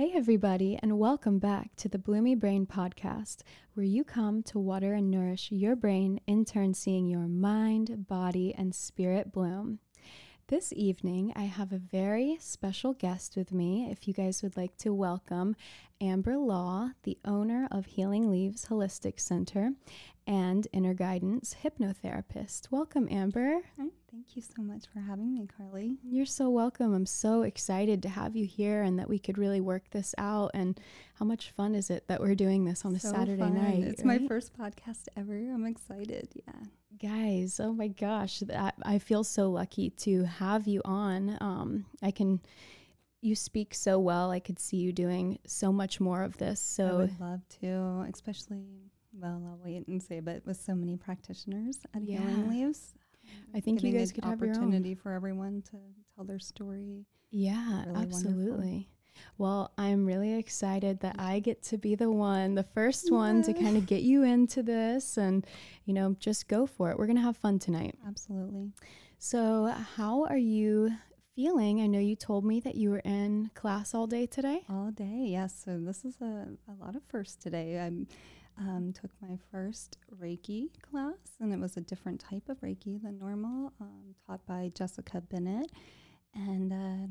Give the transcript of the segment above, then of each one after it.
Hey, everybody, and welcome back to the Bloomy Brain Podcast, where you come to water and nourish your brain, in turn, seeing your mind, body, and spirit bloom. This evening, I have a very special guest with me. If you guys would like to welcome Amber Law, the owner of Healing Leaves Holistic Center and Inner Guidance Hypnotherapist. Welcome, Amber. Hi, thank you so much for having me, Carly. You're so welcome. I'm so excited to have you here and that we could really work this out. And how much fun is it that we're doing this on a So Saturday fun. night? It's right? my first podcast ever. I'm excited. Yeah. Guys, oh my gosh, that, I feel so lucky to have you on. Um, I can, you speak so well. I could see you doing so much more of this. So I would love to, especially, well, I'll wait and say, but with so many practitioners at Yeah. Healing Leaves. I think you guys could have your opportunity for everyone to tell their story. yeah, really wonderful. absolutely. Well, I'm really excited that I get to be the one, the first one to kind of get you into this and, you know, just go for it. We're going to have fun tonight. Absolutely. So, how are you feeling? I know you told me that you were in class all day today. All day. Yes. So this is a, a lot of firsts today. I um, took my first Reiki class, and it was a different type of Reiki than normal, um, taught by Jessica Bennett. And uh,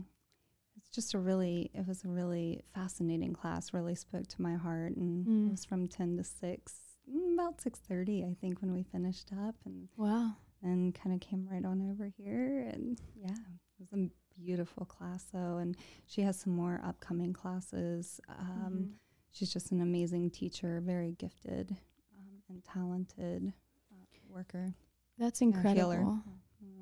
it's just a really, it was a really fascinating class. Really spoke to my heart, and Mm. it was from ten to six, mm, about six thirty, I think, when we finished up, and Wow. then kind of came right on over here and yeah was a beautiful class though and she has some more upcoming classes um, Mhm. she's just an amazing teacher very gifted um, and talented uh, worker That's incredible.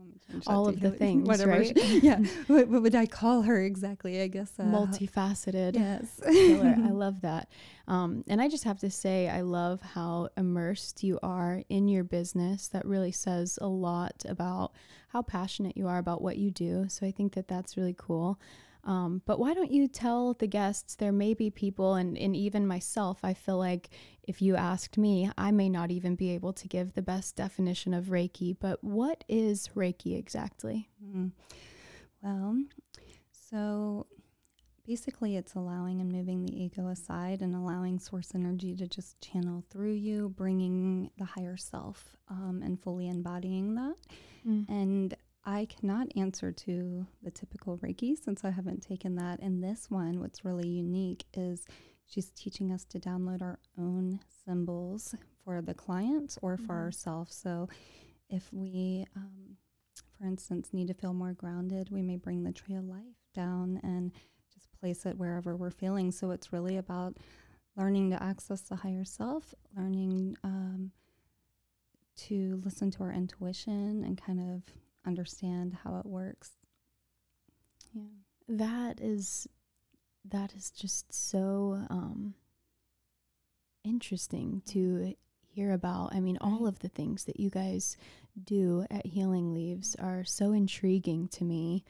Healer. Let me change that All of the things, whatever right? yeah what, what would i call her exactly i guess uh, Multifaceted. yes I love that. Um, and I just have to say, I love how immersed you are in your business. That really says a lot about how passionate you are about what you do. So I think that that's really cool. Um, but why don't you tell the guests? There may be people, and, and even myself, I feel like if you asked me, I may not even be able to give the best definition of Reiki. But what is Reiki exactly? Mm. Well, so basically, it's allowing and moving the ego aside and allowing source energy to just channel through you, bringing the higher self um, and fully embodying that. And I cannot answer to the typical Reiki since I haven't taken that. And this one, what's really unique is she's teaching us to download our own symbols for the client or for Mhm. ourselves. So if we, um, for instance, need to feel more grounded, we may bring the tree of life down and just place it wherever we're feeling. So it's really about learning to access the higher self, learning um, to listen to our intuition and kind of understand how it works. Yeah. that is that is just so um interesting to hear about i mean all of the things that you guys do at healing leaves are so intriguing to me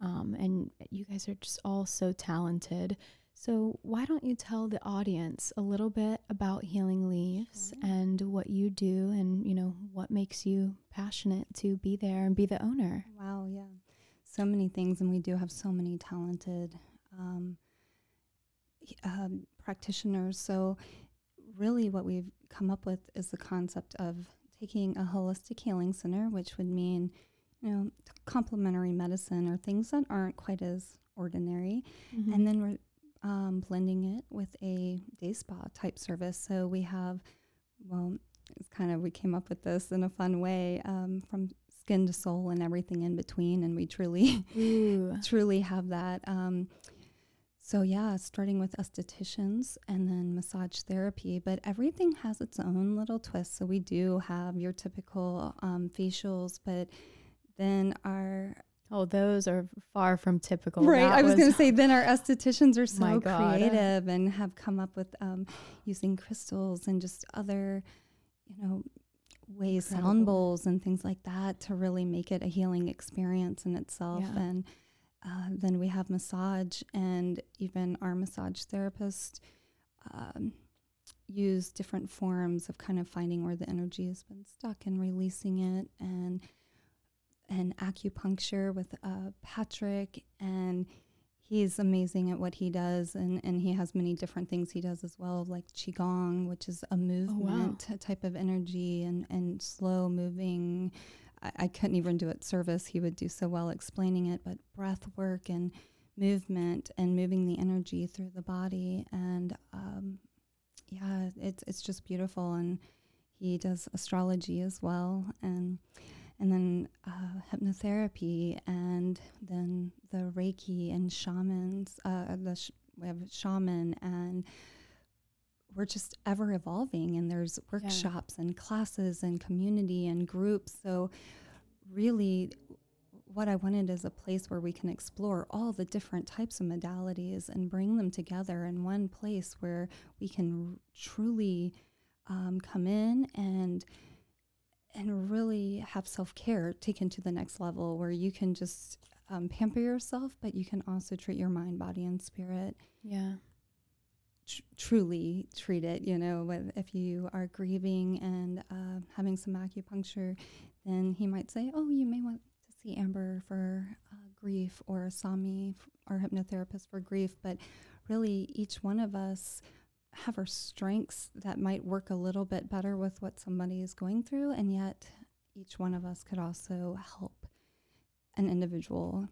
um, and you guys are just all so talented so why don't you tell the audience a little bit about healing leaves Sure. and what you do and you know what makes you passionate to be there and be the owner Wow, yeah. So many things, and we do have so many talented um, um, practitioners. So, really, what we've come up with is the concept of taking a holistic healing center, which would mean, you know, complementary medicine or things that aren't quite as ordinary, Mm-hmm. and then we're um, blending it with a day spa type service. So we have, well, it's kind of we came up with this in a fun way um, from skin to soul and everything in between, and we truly, truly have that. Um, so yeah, starting with estheticians and then massage therapy, but everything has its own little twist. So we do have your typical um, facials, but then our Oh, those are far from typical. Right. That I was, going to say, then our estheticians are so creative and have come up with um, using crystals and just other, you know, ways, Incredible. sound bowls and things like that to really make it a healing experience in itself. Yeah. And uh, then we have massage, and even our massage therapist um, use different forms of kind of finding where the energy has been stuck and releasing it and and acupuncture with uh, Patrick and he's amazing at what he does and, and he has many different things he does as well like qigong which is a movement oh, wow. type of energy and, and slow moving I, I, couldn't even do it service he would do so well explaining it but breath work and movement and moving the energy through the body and um, yeah it's, it's just beautiful and he does astrology as well and and then uh, hypnotherapy, and then the Reiki and shamans. Uh, the sh- we have shaman, and we're just ever evolving. And there's workshops yeah. and classes and community and groups. So, really, what I wanted is a place where we can explore all the different types of modalities and bring them together in one place where we can r- truly um, come in and and really have self care taken to the next level where you can just um, pamper yourself, but you can also treat your mind, body, and spirit. Yeah. Tr- truly treat it. You know, with, if you are grieving and uh, having some acupuncture, then he might say, Oh, you may want to see Amber for uh, grief or Sami or hypnotherapist for grief. But really, each one of us have our strengths that might work a little bit better with what somebody is going through, and yet each one of us could also help an individual,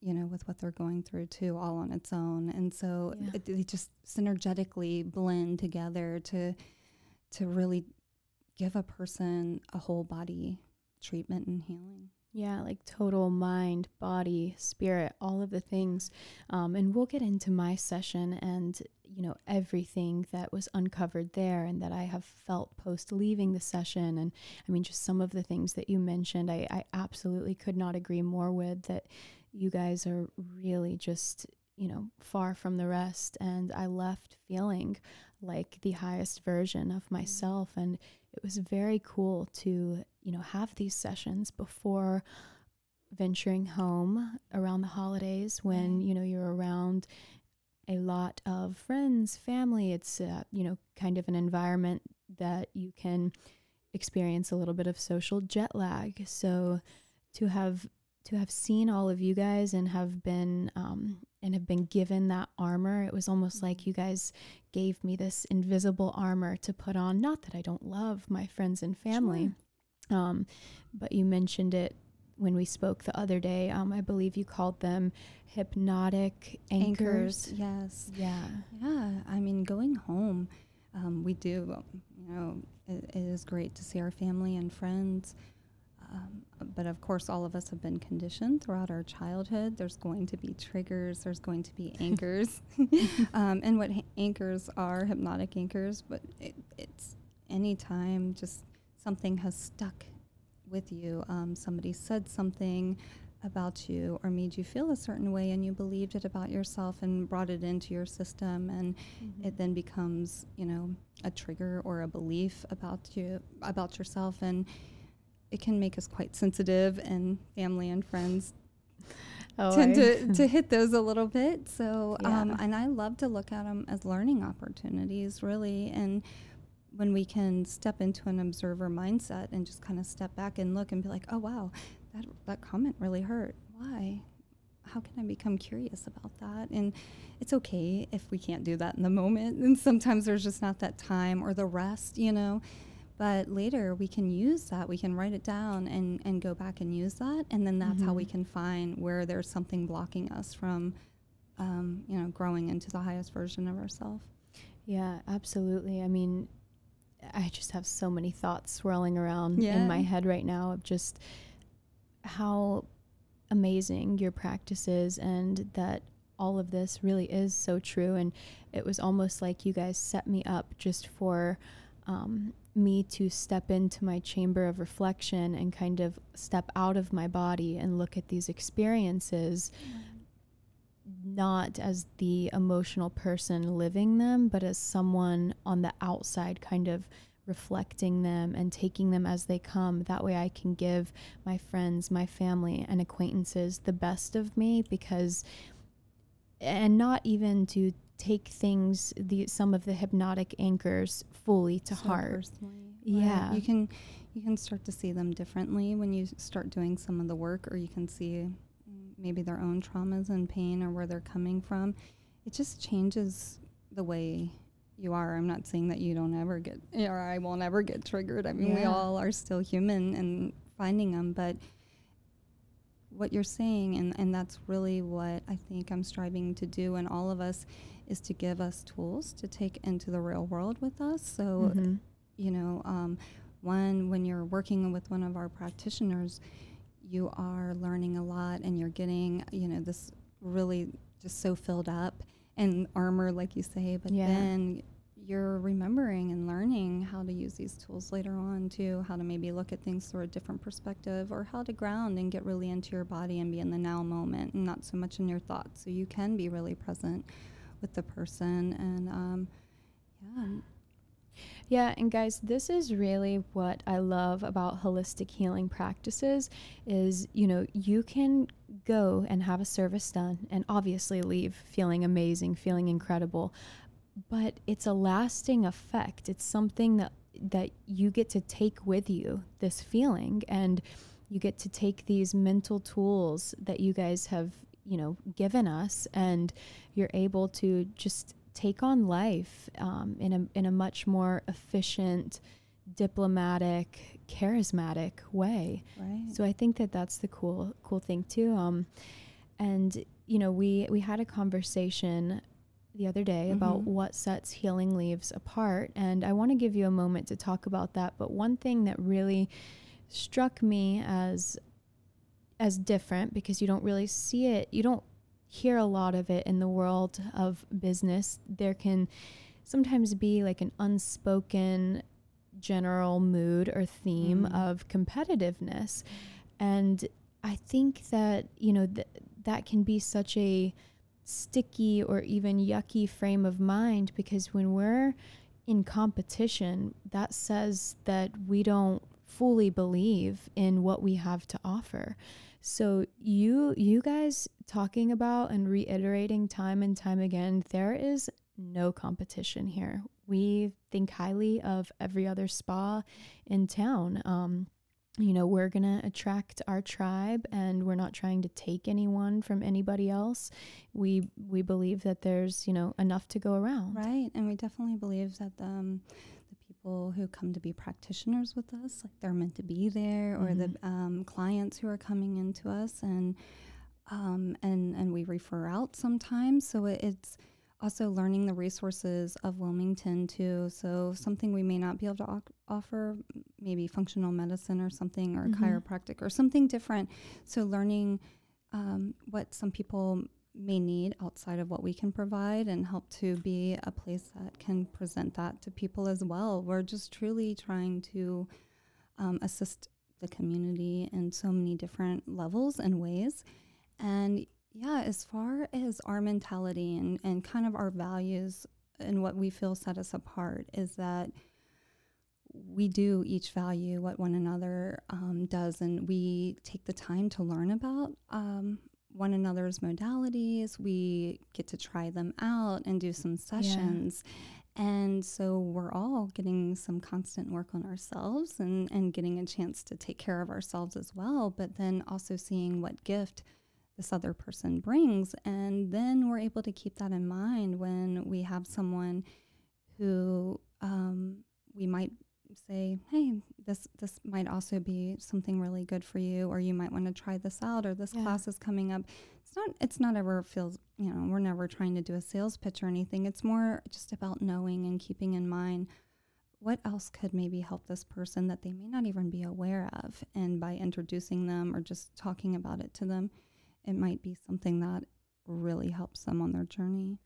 you know, with what they're going through too, all on its own. And so yeah. it, they just synergetically blend together to to really give a person a whole body treatment and healing. Yeah, like total mind, body, spirit, all of the things. Um, and we'll get into my session and, you know, everything that was uncovered there and that I have felt post leaving the session. And I mean, just some of the things that you mentioned, I, I absolutely could not agree more with that you guys are really just, you know, far from the rest. And I left feeling like the highest version of mm. myself. And it was very cool to you know, have these sessions before venturing home around the holidays when, you know, you're around a lot of friends, family. It's, uh, you know, kind of an environment that you can experience a little bit of social jet lag. So to have to have seen all of you guys and have been um, and have been given that armor, it was almost like you guys gave me this invisible armor to put on. Not that I don't love my friends and family, sure. Um, but you mentioned it when we spoke the other day. Um, I believe you called them hypnotic anchors. anchors. Yes. Yeah. Yeah. I mean, going home, um, we do, you know, it, it is great to see our family and friends. Um, but of course, all of us have been conditioned throughout our childhood. There's going to be triggers, there's going to be anchors. um, and what ha- anchors are, hypnotic anchors, but it, it's anytime just something has stuck with you. Um, somebody said something about you or made you feel a certain way and you believed it about yourself and brought it into your system and mm-hmm. it then becomes you know a trigger or a belief about you about yourself and it can make us quite sensitive and family and friends oh, tend to, to hit those a little bit so yeah. um, and i love to look at them as learning opportunities really and when we can step into an observer mindset and just kind of step back and look and be like, oh wow, that that comment really hurt. Why? How can I become curious about that? And it's okay if we can't do that in the moment. And sometimes there's just not that time or the rest, you know. But later we can use that. We can write it down and, and go back and use that. And then that's mm-hmm. how we mm-hmm. can find where there's something blocking us from, um, you know, growing into the highest version of ourselves. Yeah, absolutely. I mean, I just have so many thoughts swirling around yeah. in my head right now of just how amazing your practice is and that all of this really is so true. And it was almost like you guys set me up just for um, me to step into my chamber of reflection and kind of step out of my body and look at these experiences. Mm not as the emotional person living them, but as someone on the outside kind of reflecting them and taking them as they come. That way I can give my friends, my family, and acquaintances the best of me because, and not even to take things, the some of the hypnotic anchors fully to so heart. Personally. Yeah. You can you can start to see them differently when you start doing some of the work or you can see maybe their own traumas and pain or where they're coming from. It just changes the way you are. I'm not saying that you don't ever get, or I won't ever get triggered. I mean, we all are still human and finding them, but what you're saying, and, and that's really what I think I'm striving to do, and all of us, is to give us tools to take into the real world with us. So, Mhm. you know, um, one, when you're working with one of our practitioners, you are learning a lot and you're getting, you know, this really just so filled up and armor, like you say, but Yeah. then you're remembering and learning how to use these tools later on too, how to maybe look at things through a different perspective or how to ground and get really into your body and be in the now moment and not so much in your thoughts. So you can be really present with the person and um, yeah, Yeah, and guys, this is really what I love about holistic healing practices is, you know, you can go and have a service done and obviously leave feeling amazing, feeling incredible, but it's a lasting effect. It's something that that you get to take with you, this feeling and you get to take these mental tools that you guys have, you know, given us and you're able to just take on life um, in a in a much more efficient, diplomatic, charismatic way. right. So I think that that's the cool cool thing too. Um, and you know, we we had a conversation the other day about Mhm. what sets healing leaves apart, and I want to give you a moment to talk about that. But one thing that really struck me as as different because you don't really see it, you don't hear a lot of it in the world of business. There can sometimes be like an unspoken general mood or theme Mm. of competitiveness. And I think that, you know, th- that can be such a sticky or even yucky frame of mind because when we're in competition, that says that we don't fully believe in what we have to offer. So you you guys talking about and reiterating time and time again, there is no competition here. We think highly of every other spa in town. Um, you know, we're going to attract our tribe and we're not trying to take anyone from anybody else. We we believe that there's, you know, enough to go around. Right, and we definitely believe that um, the people who come to be practitioners with us, like they're meant to be there, or the um, clients who are coming into us, and um, and and we refer out sometimes. So it, it's also learning the resources of Wilmington too. So something we may not be able to oc- offer, maybe functional medicine or something, or Mhm. chiropractic or something different. So learning um, what some people may need outside of what we can provide and help to be a place that can present that to people as well. We're just truly trying to um, assist the community in so many different levels and ways. And yeah, as far as our mentality and, and kind of our values and what we feel set us apart is that we do each value what one another um, does, and we take the time to learn about um, one another's modalities. We get to try them out and do some sessions. And so we're all getting some constant work on ourselves and, and getting a chance to take care of ourselves as well, but then also seeing what gift this other person brings. And then we're able to keep that in mind when we have someone who um, we might say, hey, this this might also be something really good for you, or you might want to try this out, or this Yeah. class is coming up. It's not it's not ever feels you know, we're never trying to do a sales pitch or anything. It's more just about knowing and keeping in mind what else could maybe help this person that they may not even be aware of. And by introducing them or just talking about it to them, it might be something that really helps them on their journey.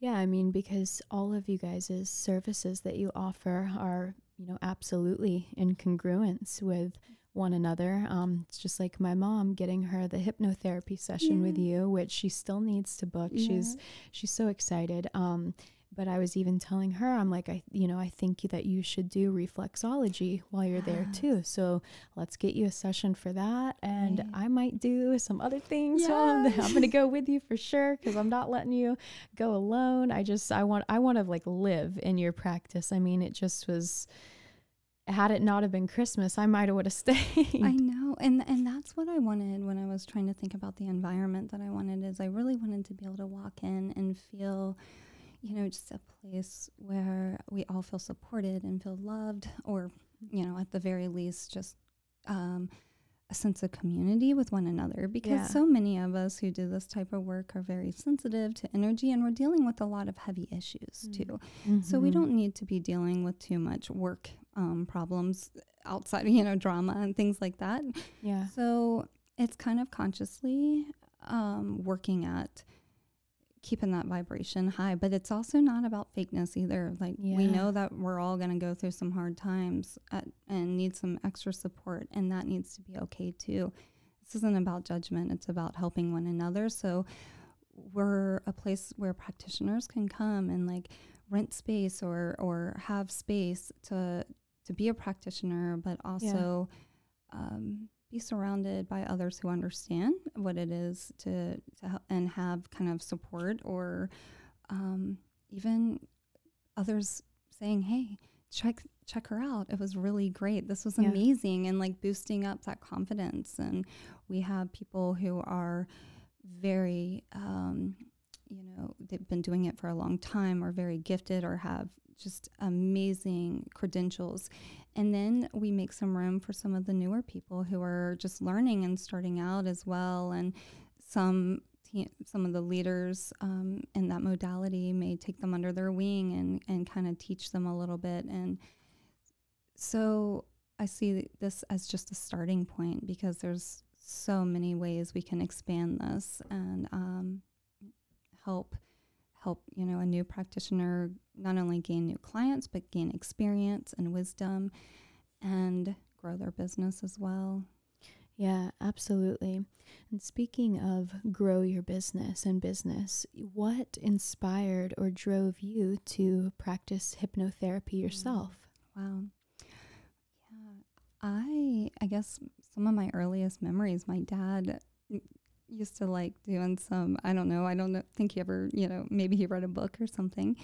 Yeah, I mean, because all of you guys' services that you offer are, you know, absolutely in congruence with one another. Um, it's just like my mom getting her the hypnotherapy session with you, which she still needs to book. She's she's so excited. Um, but I was even telling her, I'm like, I, you know, I think that you should do reflexology while you're there too. So let's get you a session for that, and Right. I might do some other things. So I'm, I'm gonna go with you for sure because I'm not letting you go alone. I just, I want, I want to like live in your practice. I mean, it just was. Had it not have been Christmas, I might have would have stayed. I know. and and that's what I wanted when I was trying to think about the environment that I wanted is I really wanted to be able to walk in and feel you know, just a place where we all feel supported and feel loved, or, you know, at the very least, just um, a sense of community with one another. Because yeah. so many of us who do this type of work are very sensitive to energy and we're dealing with a lot of heavy issues too. Mm-hmm. So we mm-hmm. don't need to be dealing with too much work um, problems outside, of, you know, drama and things like that. Yeah. So it's kind of consciously um, working at keeping that vibration high. But it's also not about fakeness either. Like yeah. we know that we're all going to go through some hard times at, and need some extra support, and that needs to be okay too. This isn't about judgment; it's about helping one another. So we're a place where practitioners can come and like rent space or or have space to to be a practitioner, but also yeah. um, be surrounded by others who understand what it is to, to help and have kind of support or um, even others saying, hey, check check her out. It was really great. This was amazing and like boosting up that confidence. And we have people who are very um, you know, they've been doing it for a long time or very gifted or have just amazing credentials. And then we make some room for some of the newer people who are just learning and starting out as well. And some some of the leaders um, in that modality may take them under their wing and, and kind of teach them a little bit. And so I see this as just a starting point because there's so many ways we can expand this and um, help help you know a new practitioner not only gain new clients but gain experience and wisdom and grow their business as well yeah absolutely and speaking of grow your business and business what inspired or drove you to practice hypnotherapy mm. yourself wow yeah i i guess some of my earliest memories my dad used to like doing some, I don't know, I don't know, think he ever, you know, maybe he read a book or something.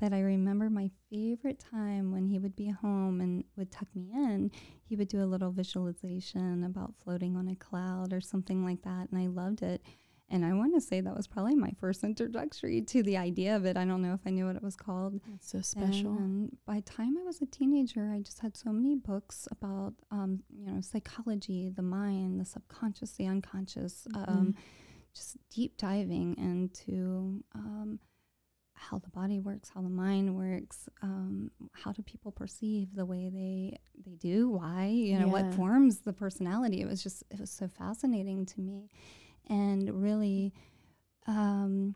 But I remember my favorite time when he would be home and would tuck me in, he would do a little visualization about floating on a cloud or something like that. And I loved it. And I want to say that was probably my first introductory to the idea of it. I don't know if I knew what it was called. It's so special. And by the time I was a teenager, I just had so many books about, um, you know, psychology, the mind, the subconscious, the unconscious, mm-hmm. um, just deep diving into um, how the body works, how the mind works, um, how do people perceive the way they they do, why, you know, yeah. what forms the personality. It was just it was so fascinating to me and really um,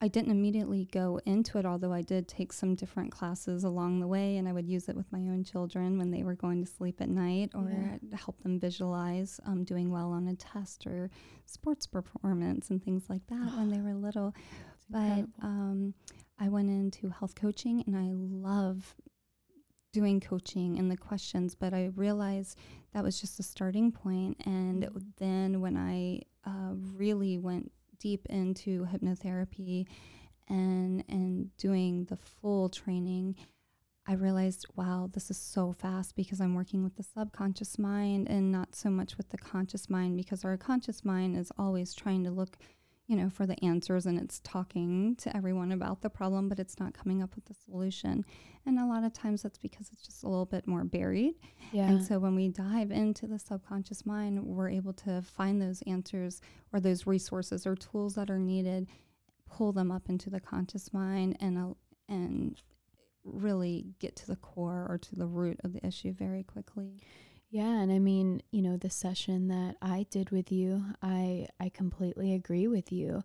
I didn't immediately go into it, although I did take some different classes along the way, and I would use it with my own children when they were going to sleep at night or yeah. help them visualize um, doing well on a test or sports performance and things like that when they were little. But um, I went into health coaching, and I love doing coaching and the questions, but I realized that was just a starting point. And mm-hmm. then when I uh, really went deep into hypnotherapy and and doing the full training, I realized, wow, this is so fast because I'm working with the subconscious mind and not so much with the conscious mind because our conscious mind is always trying to look you know, for the answers and it's talking to everyone about the problem, but it's not coming up with the solution. And a lot of times that's because it's just a little bit more buried. Yeah. And so when we dive into the subconscious mind, we're able to find those answers or those resources or tools that are needed, pull them up into the conscious mind and uh, and really get to the core or to the root of the issue very quickly. Yeah, and I mean, you know, the session that I did with you, I I completely agree with you.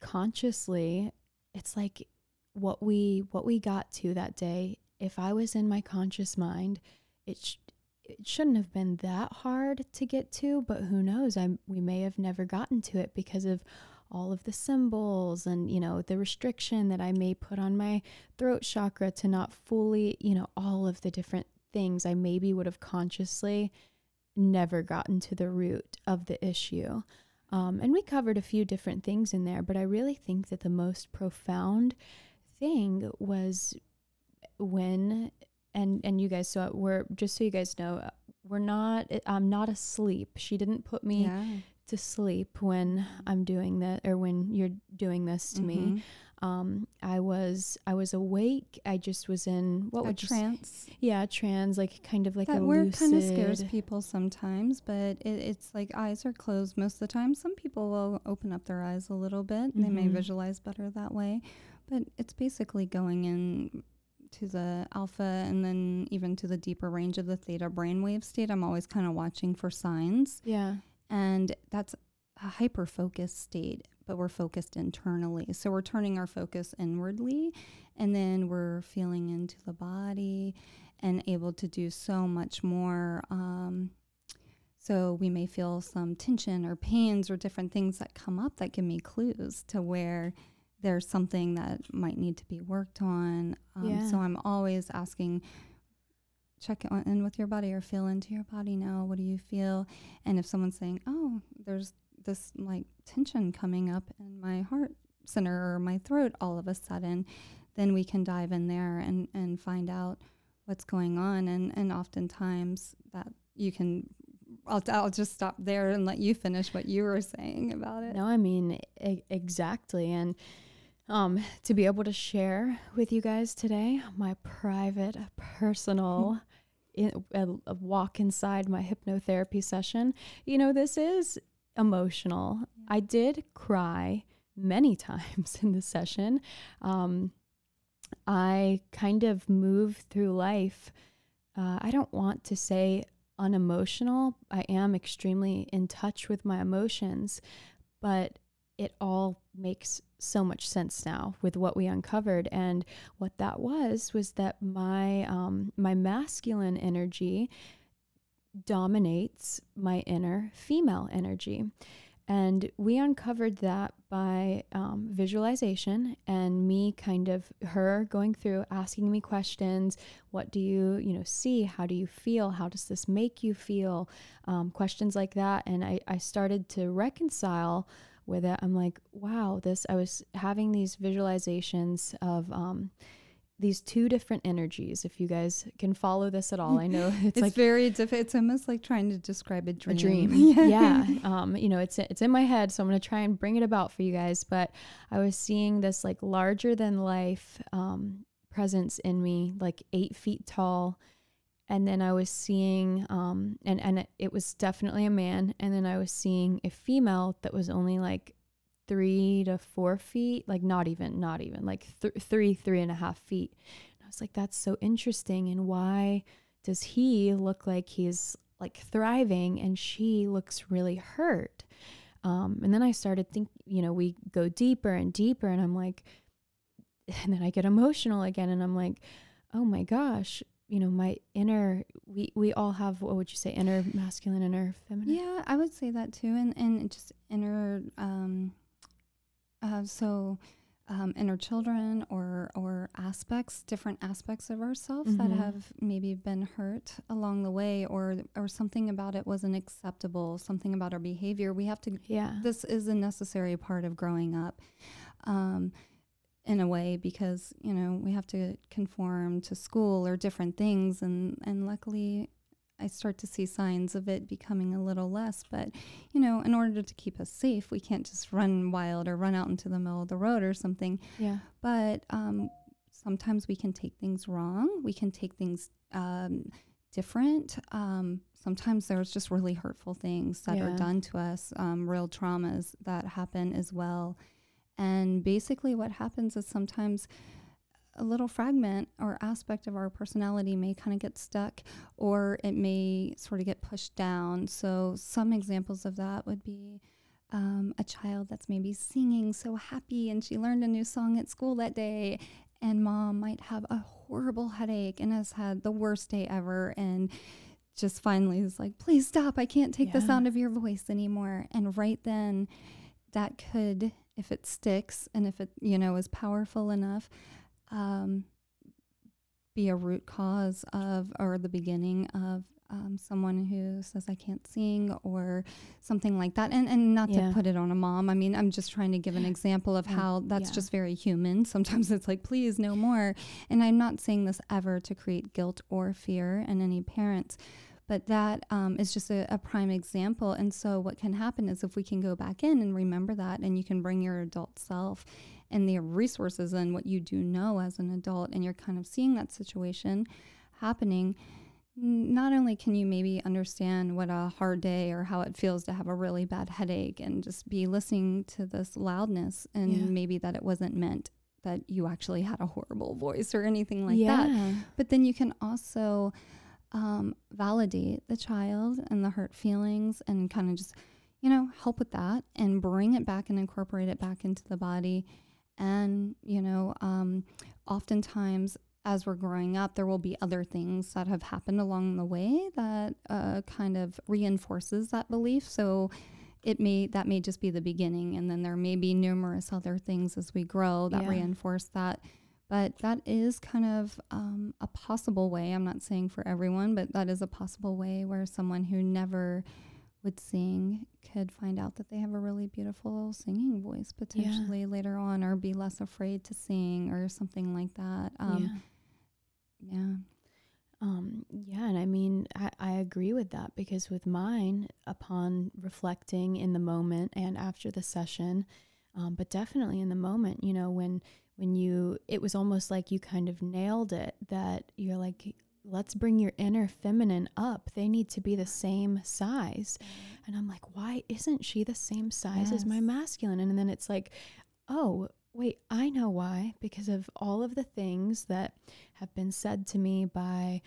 Consciously, it's like what we what we got to that day. If I was in my conscious mind, it sh- it shouldn't have been that hard to get to, but who knows? I we may have never gotten to it because of all of the symbols and you know the restriction that I may put on my throat chakra to not fully, you know, all of the different things I maybe would have consciously never gotten to the root of the issue. Um, and we covered a few different things in there, but I really think that the most profound thing was when and and you guys so we're just so you guys know we're not i'm not asleep she didn't put me yeah. to sleep when i'm doing that or when you're doing this to me Mhm. Um i was i was awake i just was in what a would you trance yeah trans like kind of like that a word kind of scares people sometimes, but it, it's like eyes are closed most of the time. Some people will open up their eyes a little bit. They may Mhm. visualize better that way, but it's basically going in to the alpha and then even to the deeper range of the theta brainwave state. I'm always kind of watching for signs, yeah and that's a hyper focused state. But we're focused internally. So we're turning our focus inwardly and then we're feeling into the body and able to do so much more. Um, so we may feel some tension or pains or different things that come up that give me clues to where there's something that might need to be worked on. Um, So I'm always asking, check in with your body or feel into your body now. What do you feel? And if someone's saying, oh, there's this like tension coming up in my heart center or my throat all of a sudden, then we can dive in there and, and find out what's going on. And, and oftentimes that you can, I'll, I'll just stop there and let you finish what you were saying about it. No, I mean e- exactly, and um, to be able to share with you guys today my private, personal, in, a, a walk inside my hypnotherapy session. You know, this is emotional. I did cry many times in the session. Um, I kind of move through life. Uh, I don't want to say unemotional. I am extremely in touch with my emotions, but it all makes so much sense now with what we uncovered. And what that was was that my um, my masculine energy dominates my inner female energy. And we uncovered that by um, visualization and me kind of her going through asking me questions. What do you, you know, see? How do you feel? How does this make you feel? Um, questions like that. And I, I started to reconcile with it. I'm like, wow, this, I was having these visualizations of, um, these two different energies. If you guys can follow this at all, I know it's, It's, like very difficult. It's almost like trying to describe a dream. a dream. yeah. Um, you know, it's it's in my head, so I'm gonna try and bring it about for you guys. But I was seeing this like larger than life um, presence in me, like eight feet tall. And then I was seeing, um, and and it- it was definitely a man. And then I was seeing a female that was only like three to four feet, like not even, not even like th- three, three and a half feet. And I was like, that's so interesting. And why does he look like he's like thriving and she looks really hurt? Um, and then I started think, you know, we go deeper and deeper, and I'm like, and then I get emotional again, and I'm like, oh my gosh, you know, my inner, we we all have what would you say, inner masculine, inner feminine? Yeah, I would say that too, and and just inner, um, uh, so um, inner children or or aspects, different aspects of ourselves that Mhm. have maybe been hurt along the way, or or something about it wasn't acceptable, something about our behavior. We have to. Yeah. This is a necessary part of growing up. Um, in a way because you know we have to conform to school or different things and and luckily I start to see signs of it becoming a little less but you know in order to keep us safe we can't just run wild or run out into the middle of the road or something. Yeah. but um, sometimes we can take things wrong. We can take things um, different. Um, sometimes there's just really hurtful things that are done to us um, real traumas that happen as well. And basically, what happens is sometimes a little fragment or aspect of our personality may kind of get stuck or it may sort of get pushed down. So, some examples of that would be um, a child that's maybe singing so happy and she learned a new song at school that day. And mom might have a horrible headache and has had the worst day ever. And just finally is like, please stop. I can't take the sound of your voice anymore. And right then, that could, if it sticks and if it, you know, is powerful enough, um, be a root cause of or the beginning of um, someone who says I can't sing or something like that. And and not Yeah. to put it on a mom. I mean, I'm just trying to give an example of how that's yeah. just very human. Sometimes it's like, please, no more. And I'm not saying this ever to create guilt or fear in any parents, but that um, is just a, a prime example. And so, what can happen is if we can go back in and remember that, and you can bring your adult self and the resources and what you do know as an adult, and you're kind of seeing that situation happening. Not only can you maybe understand what a hard day or how it feels to have a really bad headache and just be listening to this loudness, and Yeah. maybe that it wasn't meant that you actually had a horrible voice or anything like yeah. that. But then you can also um, validate the child and the hurt feelings and kind of just, you know, help with that and bring it back and incorporate it back into the body. And, you know, um, oftentimes as we're growing up, there will be other things that have happened along the way that uh, kind of reinforces that belief. So, it may that may just be the beginning and then there may be numerous other things as we grow that Yeah. reinforce that but that is kind of um, a possible way i'm not saying for everyone but that is a possible way where someone who never would sing could find out that they have a really beautiful singing voice potentially later on or be less afraid to sing or something like that um, yeah. yeah Um, yeah, and I mean, I, I agree with that because with mine, upon reflecting in the moment and after the session, um, but definitely in the moment, you know, when when you, it was almost like you kind of nailed it. That you're like, let's bring your inner feminine up. They need to be the same size, and I'm like, why isn't she the same size as my masculine? And then it's like, oh, wait, I know why. Because of all of the things that have been said to me by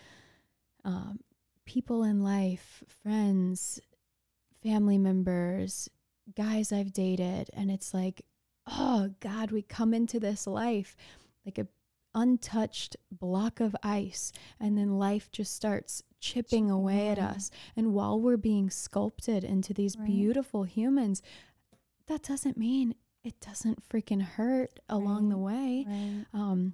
um, people in life, friends, family members, guys I've dated. And it's like, oh, God, we come into this life like a untouched block of ice and then life just starts chipping away at us. and while we're being sculpted into these Right. beautiful humans that doesn't mean it doesn't freaking hurt along the way. Right. Um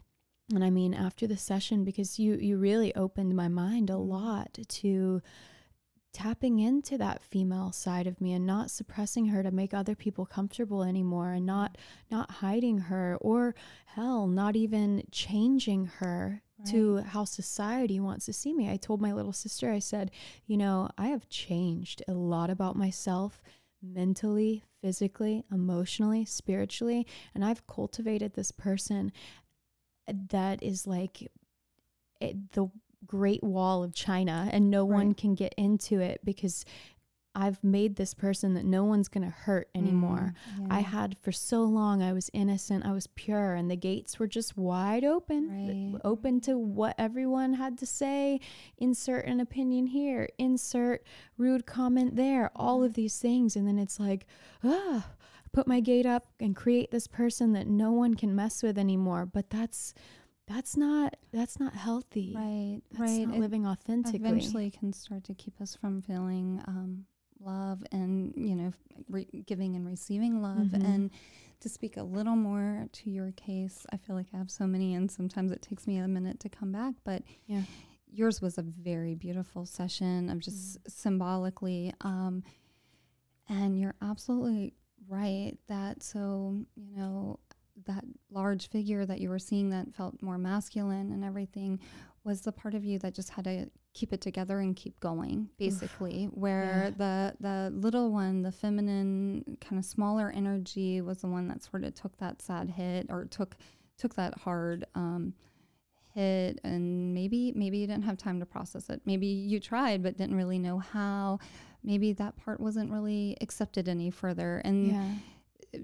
and i mean after the session because you you really opened my mind a lot to tapping into that female side of me and not suppressing her to make other people comfortable anymore and not not hiding her or hell not even changing her to how society wants to see me. I told my little sister i said you know i have changed a lot about myself mentally physically emotionally spiritually and i've cultivated this person that is like it, the great wall of china and no one can get into it because i've made this person that no one's going to hurt anymore. Mm, i had for so long i was innocent i was pure and the gates were just wide open Right. open to what everyone had to say insert an opinion here insert rude comment there all of these things and then it's like ah put my gate up and create this person that no one can mess with anymore. But that's that's not that's not healthy. Right that's right. not It living authentically. eventually can start to keep us from feeling um, love and you know re- giving and receiving love. Mhm. and to speak a little more to your case i feel like i have so many and sometimes it takes me a minute to come back but Yeah. yours was a very beautiful session of just symbolically um, and you're absolutely right that so you know that large figure that you were seeing that felt more masculine and everything was the part of you that just had to keep it together and keep going basically where the the little one the feminine kind of smaller energy was the one that sort of took that sad hit or took took that hard um, hit. And maybe maybe you didn't have time to process it. Maybe you tried but didn't really know how. Maybe that part wasn't really accepted any further. And yeah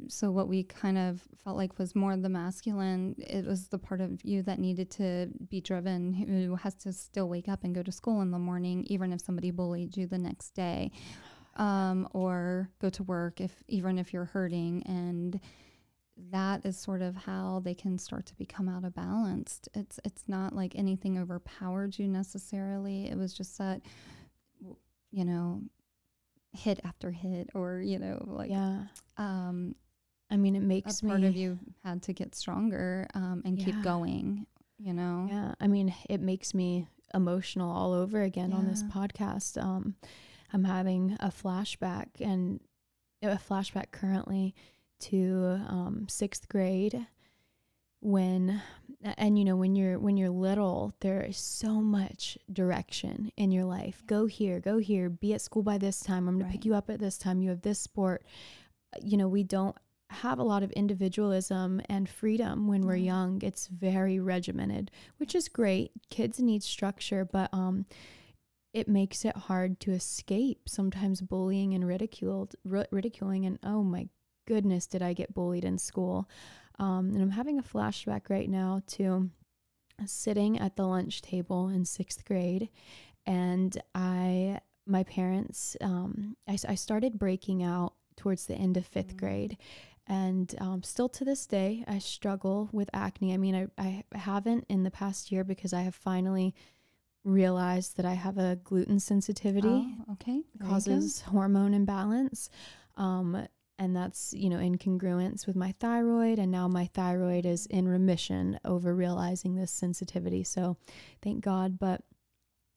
so what we kind of felt like was more the masculine it was the part of you that needed to be driven who has to still wake up and go to school in the morning even if somebody bullied you the next day um, or go to work if even if you're hurting. And that is sort of how they can start to become out of balance it's it's not like anything overpowered you necessarily. It was just that you know hit after hit or you know like yeah. um i mean it makes part of you had to get stronger um, and keep going you know? Yeah, I mean, it makes me emotional all over again on this podcast. Um, I'm having a flashback and a flashback currently to um, sixth grade when and you know when you're when you're little there is so much direction in your life go here go here be at school by this time i'm going right. to pick you up at this time you have this sport you know we don't have a lot of individualism and freedom when we're mm-hmm. young it's very regimented which is great kids need structure but um it makes it hard to escape sometimes bullying and ridiculed ridiculing and oh my goodness did i get bullied in school um, and I'm having a flashback right now to sitting at the lunch table in sixth grade. And I, my parents, um, I, I started breaking out towards the end of 5th mm-hmm. grade. And um, still to this day, I struggle with acne. I mean, I, I haven't in the past year because I have finally realized that I have a gluten sensitivity. Oh, okay. causes hormone imbalance. Um, and that's you know in congruence with my thyroid and now my thyroid is in remission over realizing this sensitivity so thank god. But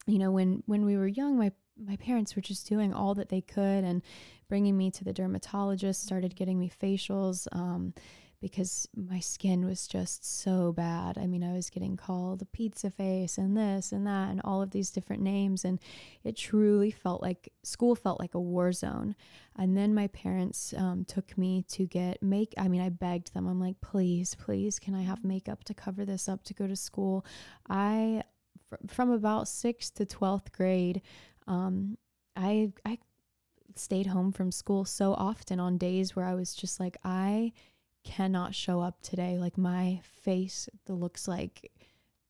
you know when when we were young my my parents were just doing all that they could and bringing me to the dermatologist started getting me facials um, because my skin was just so bad. I mean, I was getting called a pizza face and this and that and all of these different names. And it truly felt like school felt like a war zone. And then my parents um, took me to get make. I mean, I begged them. I'm like, please, please, can I have makeup to cover this up to go to school? I, fr- from about sixth to 12th grade, um, I, I stayed home from school so often on days where I was just like, I cannot show up today. Like my face looks like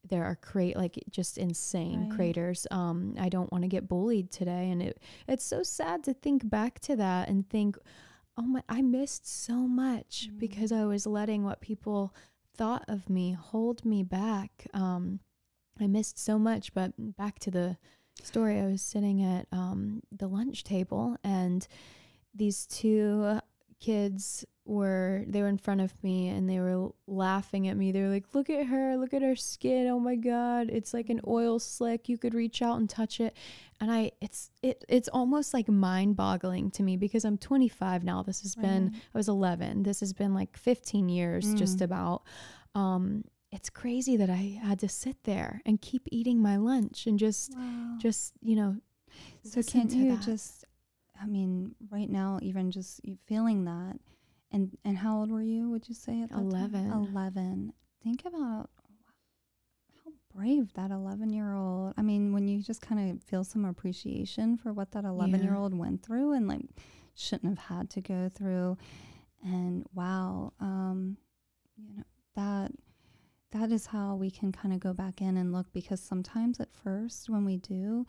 there are crate like just insane right. craters. Um, I don't want to get bullied today, and it it's so sad to think back to that and think, oh my, I missed so much mm because I was letting what people thought of me hold me back. Um, I missed so much. But back to the story, I was sitting at um, the lunch table and these two kids were they were in front of me and they were laughing at me. They were like, "Look at her! Look at her skin! Oh my god, it's like an oil slick. You could reach out and touch it." And I, it's it it's almost like mind boggling to me because I'm 25 now. This has right. been I was 11. This has been like 15 years, mm. just about. Um, it's crazy that I had to sit there and keep eating my lunch and just, wow. just you know. So can't you that. just? I mean, right now, even just feeling that and and how old were you? Would you say at 11. Time? 11. Think about how brave that 11 year old. I mean, when you just kind of feel some appreciation for what that 11 year old went through and like shouldn't have had to go through, and wow, um, you know that that is how we can kind of go back in and look because sometimes at first when we do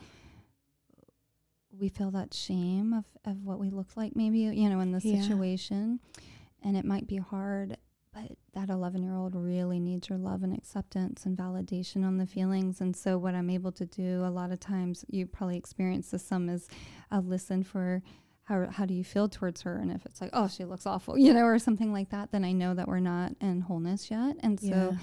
we feel that shame of, of what we look like maybe you know in the yeah. situation and it might be hard but that 11 year old really needs your love and acceptance and validation on the feelings. And so what i'm able to do a lot of times you probably experience this some is i'll listen for how, how do you feel towards her? And if it's like oh she looks awful you know or something like that then i know that we're not in wholeness yet. And so yeah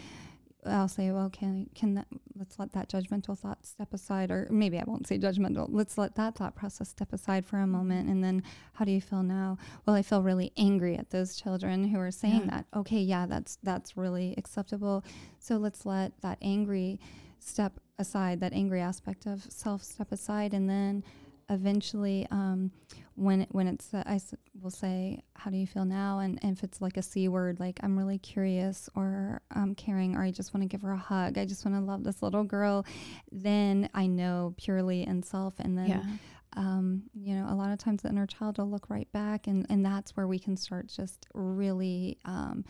I'll say, well, can can that let's let that judgmental thought step aside, or maybe I won't say judgmental. Let's let that thought process step aside for a mm-hmm. moment, and then how do you feel now? Well, I feel really angry at those children who are saying yeah. that. Okay, yeah, that's that's really acceptable. So let's let that angry step aside, that angry aspect of self step aside, and then eventually um, when when it's uh, I will say how do you feel now? And, and if it's like a c word like i'm really curious or um, caring or i just want to give her a hug i just want to love this little girl then i know purely in self. And then yeah. um, you know a lot of times the inner child will look right back and and that's where we can start just really um,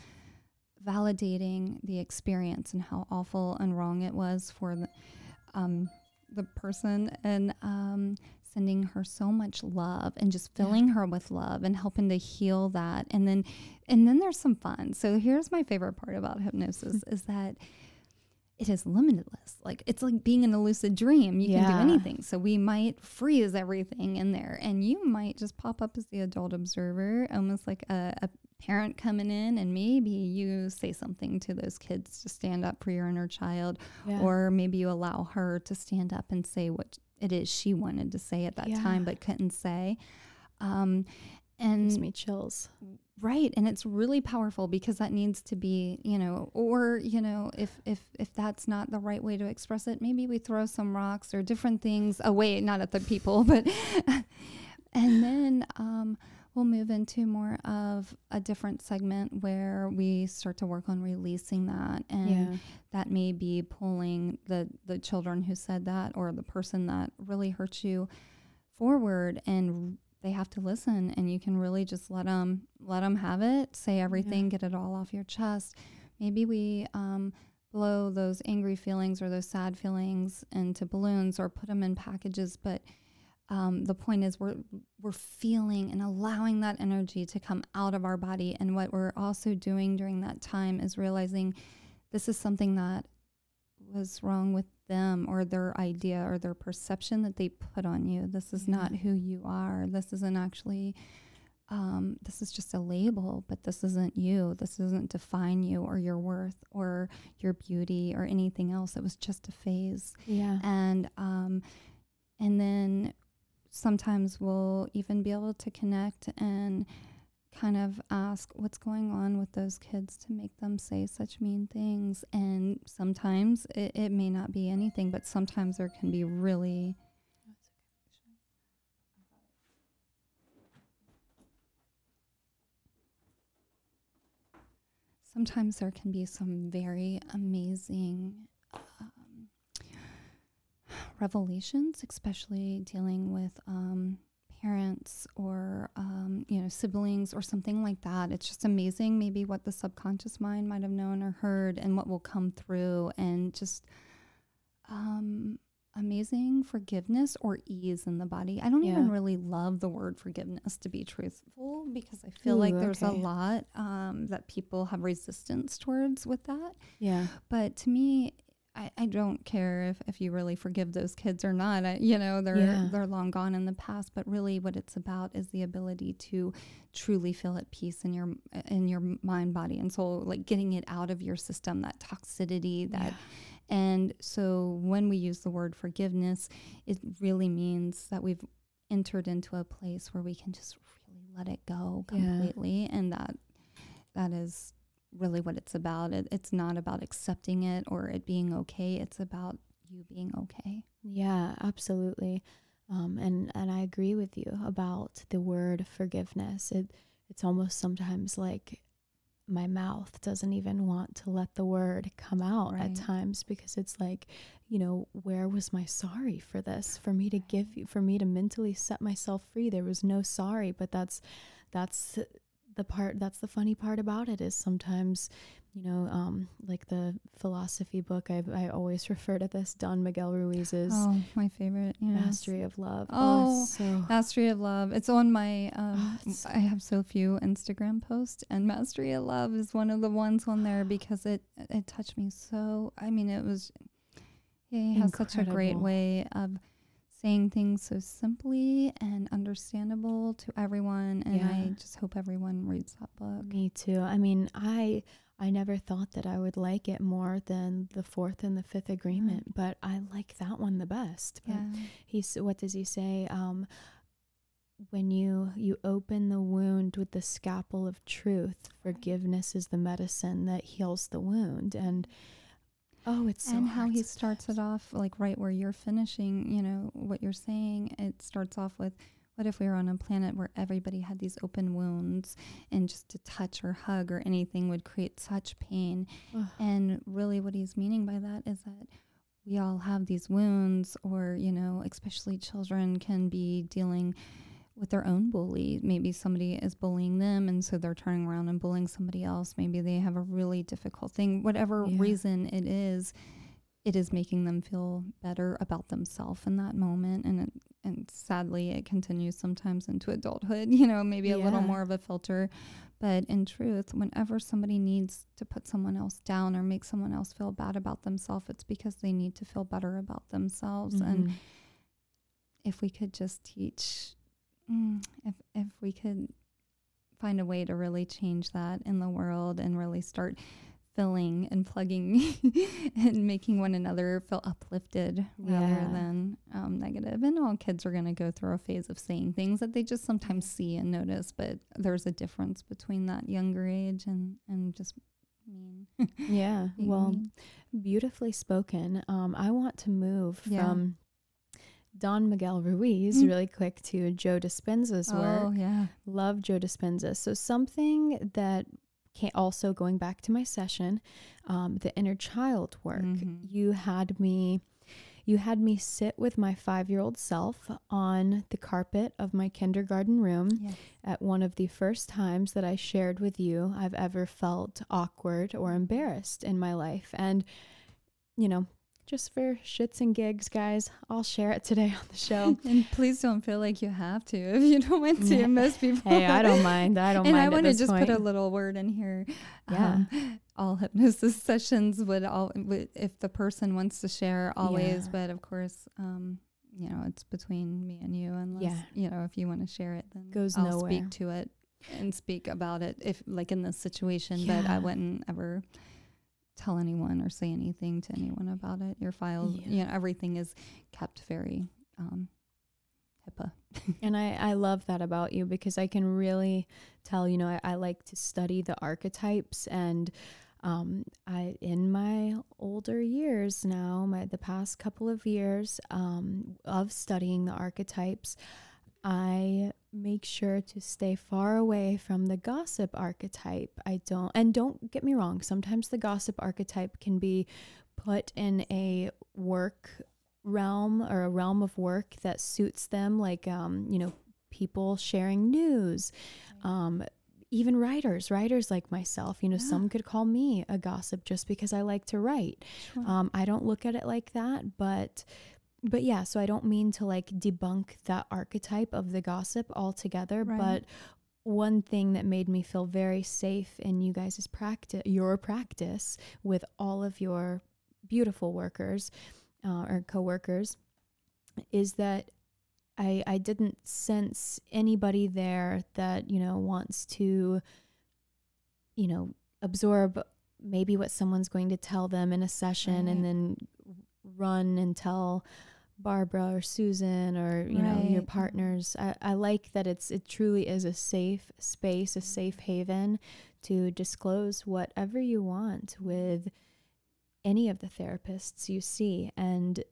validating the experience and how awful and wrong it was for the um, the person. And um, sending her so much love and just filling yeah. her with love and helping to heal that and then and then there's some fun so here's my favorite part about hypnosis is that it is limitless like it's like being in a lucid dream you yeah. can do anything so we might freeze everything in there and you might just pop up as the adult observer almost like a, a parent coming in and maybe you say something to those kids to stand up for your inner child yeah. or maybe you allow her to stand up and say what it is she wanted to say at that yeah. time but couldn't say um, and Gives me chills. right and it's really powerful because that needs to be you know or you know if if if that's not the right way to express it maybe we throw some rocks or different things away not at the people but and then um we'll move into more of a different segment where we start to work on releasing that. And Yeah. that may be pulling the the children who said that or the person that really hurt you forward and they have to listen and you can really just let them let them have it say everything get it all off your chest. Maybe we um, blow those angry feelings or those sad feelings into balloons or put them in packages but um, the point is we're we're feeling and allowing that energy to come out of our body. And what we're also doing during that time is realizing this is something that was wrong with them or their idea or their perception that they put on you. This is not who you are. This isn't actually um, this is just a label but this isn't you. This doesn't define you or your worth or your beauty or anything else. It was just a phase. Yeah. and um, and then sometimes we'll even be able to connect and kind of ask what's going on with those kids to make them say such mean things. And sometimes it, it may not be anything but sometimes there can be really sometimes there can be some very amazing revelations, especially dealing with um, parents or um, you know siblings or something like that. It's just amazing, maybe what the subconscious mind might have known or heard, and what will come through, and just um, amazing forgiveness or ease in the body. I don't even really love the word forgiveness to be truthful because I feel like Ooh, there's a lot um, that people have resistance towards with that. Yeah. But to me, I, I don't care if, if you really forgive those kids or not. I, you know, they're Yeah. they're long gone in the past. But really, what it's about is the ability to truly feel at peace in your in your mind, body, and soul. Like getting it out of your system, that toxicity, that and so when we use the word forgiveness, it really means that we've entered into a place where we can just really let it go Yeah. completely. And that that is really what it's about. It, it's not about accepting it or it being okay. It's about you being okay. Yeah, absolutely. Um, and and I agree with you about the word forgiveness. It it's almost sometimes like my mouth doesn't even want to let the word come out Right. at times because it's like, you know, where was my sorry for this? For me to give you, for me to mentally set myself free, there was no sorry. But that's that's the part. That's the funny part about it is sometimes you know, um, like the philosophy book, I, I always refer to this Don Miguel Ruiz's oh, my favorite. Yes. Mastery of Love. Oh, it's so Mastery of Love. It's on my. Um, it's I have so few Instagram posts, and Mastery of Love is one of the ones on there because it it touched me so. I mean, it was. He has such a great way of saying things so simply and understandable to everyone, and I just hope everyone reads that book. me too. I mean, I I never thought that I would like it more than the fourth and the fifth agreement, but I like that one the best. But Yeah. he's what does he say? Um, when you you open the wound with the scalpel of truth, forgiveness is the medicine that heals the wound. And oh, it's so and how he starts it off like right where you're finishing you know what you're saying it starts off with what if we were on a planet where everybody had these open wounds and just to touch or hug or anything would create such pain Ugh. and really what he's meaning by that is that we all have these wounds or you know especially children can be dealing with their own bully. Maybe somebody is bullying them and so they're turning around and bullying somebody else. Maybe they have a really difficult thing. Whatever Yeah. reason it is it is making them feel better about themselves in that moment. And it, and sadly it continues sometimes into adulthood you know maybe a little more of a filter. But in truth whenever somebody needs to put someone else down or make someone else feel bad about themselves it's because they need to feel better about themselves. And Mhm. if we could just teach mm, if if we could find a way to really change that in the world and really start filling and plugging and making one another feel uplifted rather Yeah. than um, negative. And all kids are going to go through a phase of saying things that they just sometimes see and notice, but there's a difference between that younger age and, and just mean. Yeah. Well, mean. beautifully spoken. Um, I want to move Yeah. from Don Miguel Ruiz Mm. really quick to Joe Dispenza's work. Oh, yeah. Love Joe Dispenza. So something that can also going back to my session, um, the inner child work. Mhm. You had me, you had me sit with my five year old self on the carpet of my kindergarten room Yes. at one of the first times that I shared with you I've ever felt awkward or embarrassed in my life. And, you know, just for shits and gigs, guys, I'll share it today on the show. And please don't feel like you have to if you don't want to. Yeah. Most people. hey, I don't mind. I don't and mind. I want to just point. put a little word in here. Yeah. Um, all hypnosis sessions would all, would, if the person wants to share, always. Yeah. But of course, um, you know, it's between me and you. Unless Yeah. you know, if you want to share it, then Goes I'll nowhere. speak to it and speak about it. If like in this situation, but I wouldn't ever tell anyone or say anything to anyone about it. Your files, Yeah. you know, everything is kept very um, HIPAA. And I, I love that about you because I can really tell, you know, I, I like to study the archetypes and um, I in my older years now, my the past couple of years um, of studying the archetypes, I make sure to stay far away from the gossip archetype. I don't and don't get me wrong, sometimes the gossip archetype can be put in a work realm or a realm of work that suits them like um you know people sharing news um even writers writers like myself you know Yeah. some could call me a gossip just because i like to write Sure. um i don't look at it like that but but yeah so i don't mean to like debunk that archetype of the gossip altogether Right. but one thing that made me feel very safe in you guys' practice your practice with all of your beautiful workers uh, or coworkers is that I I didn't sense anybody there that you know wants to you know absorb maybe what someone's going to tell them in a session and then run and tell Barbara or Susan or you know your partners. I, I like that it's it truly is a safe space, a safe haven to disclose whatever you want with any of the therapists you see and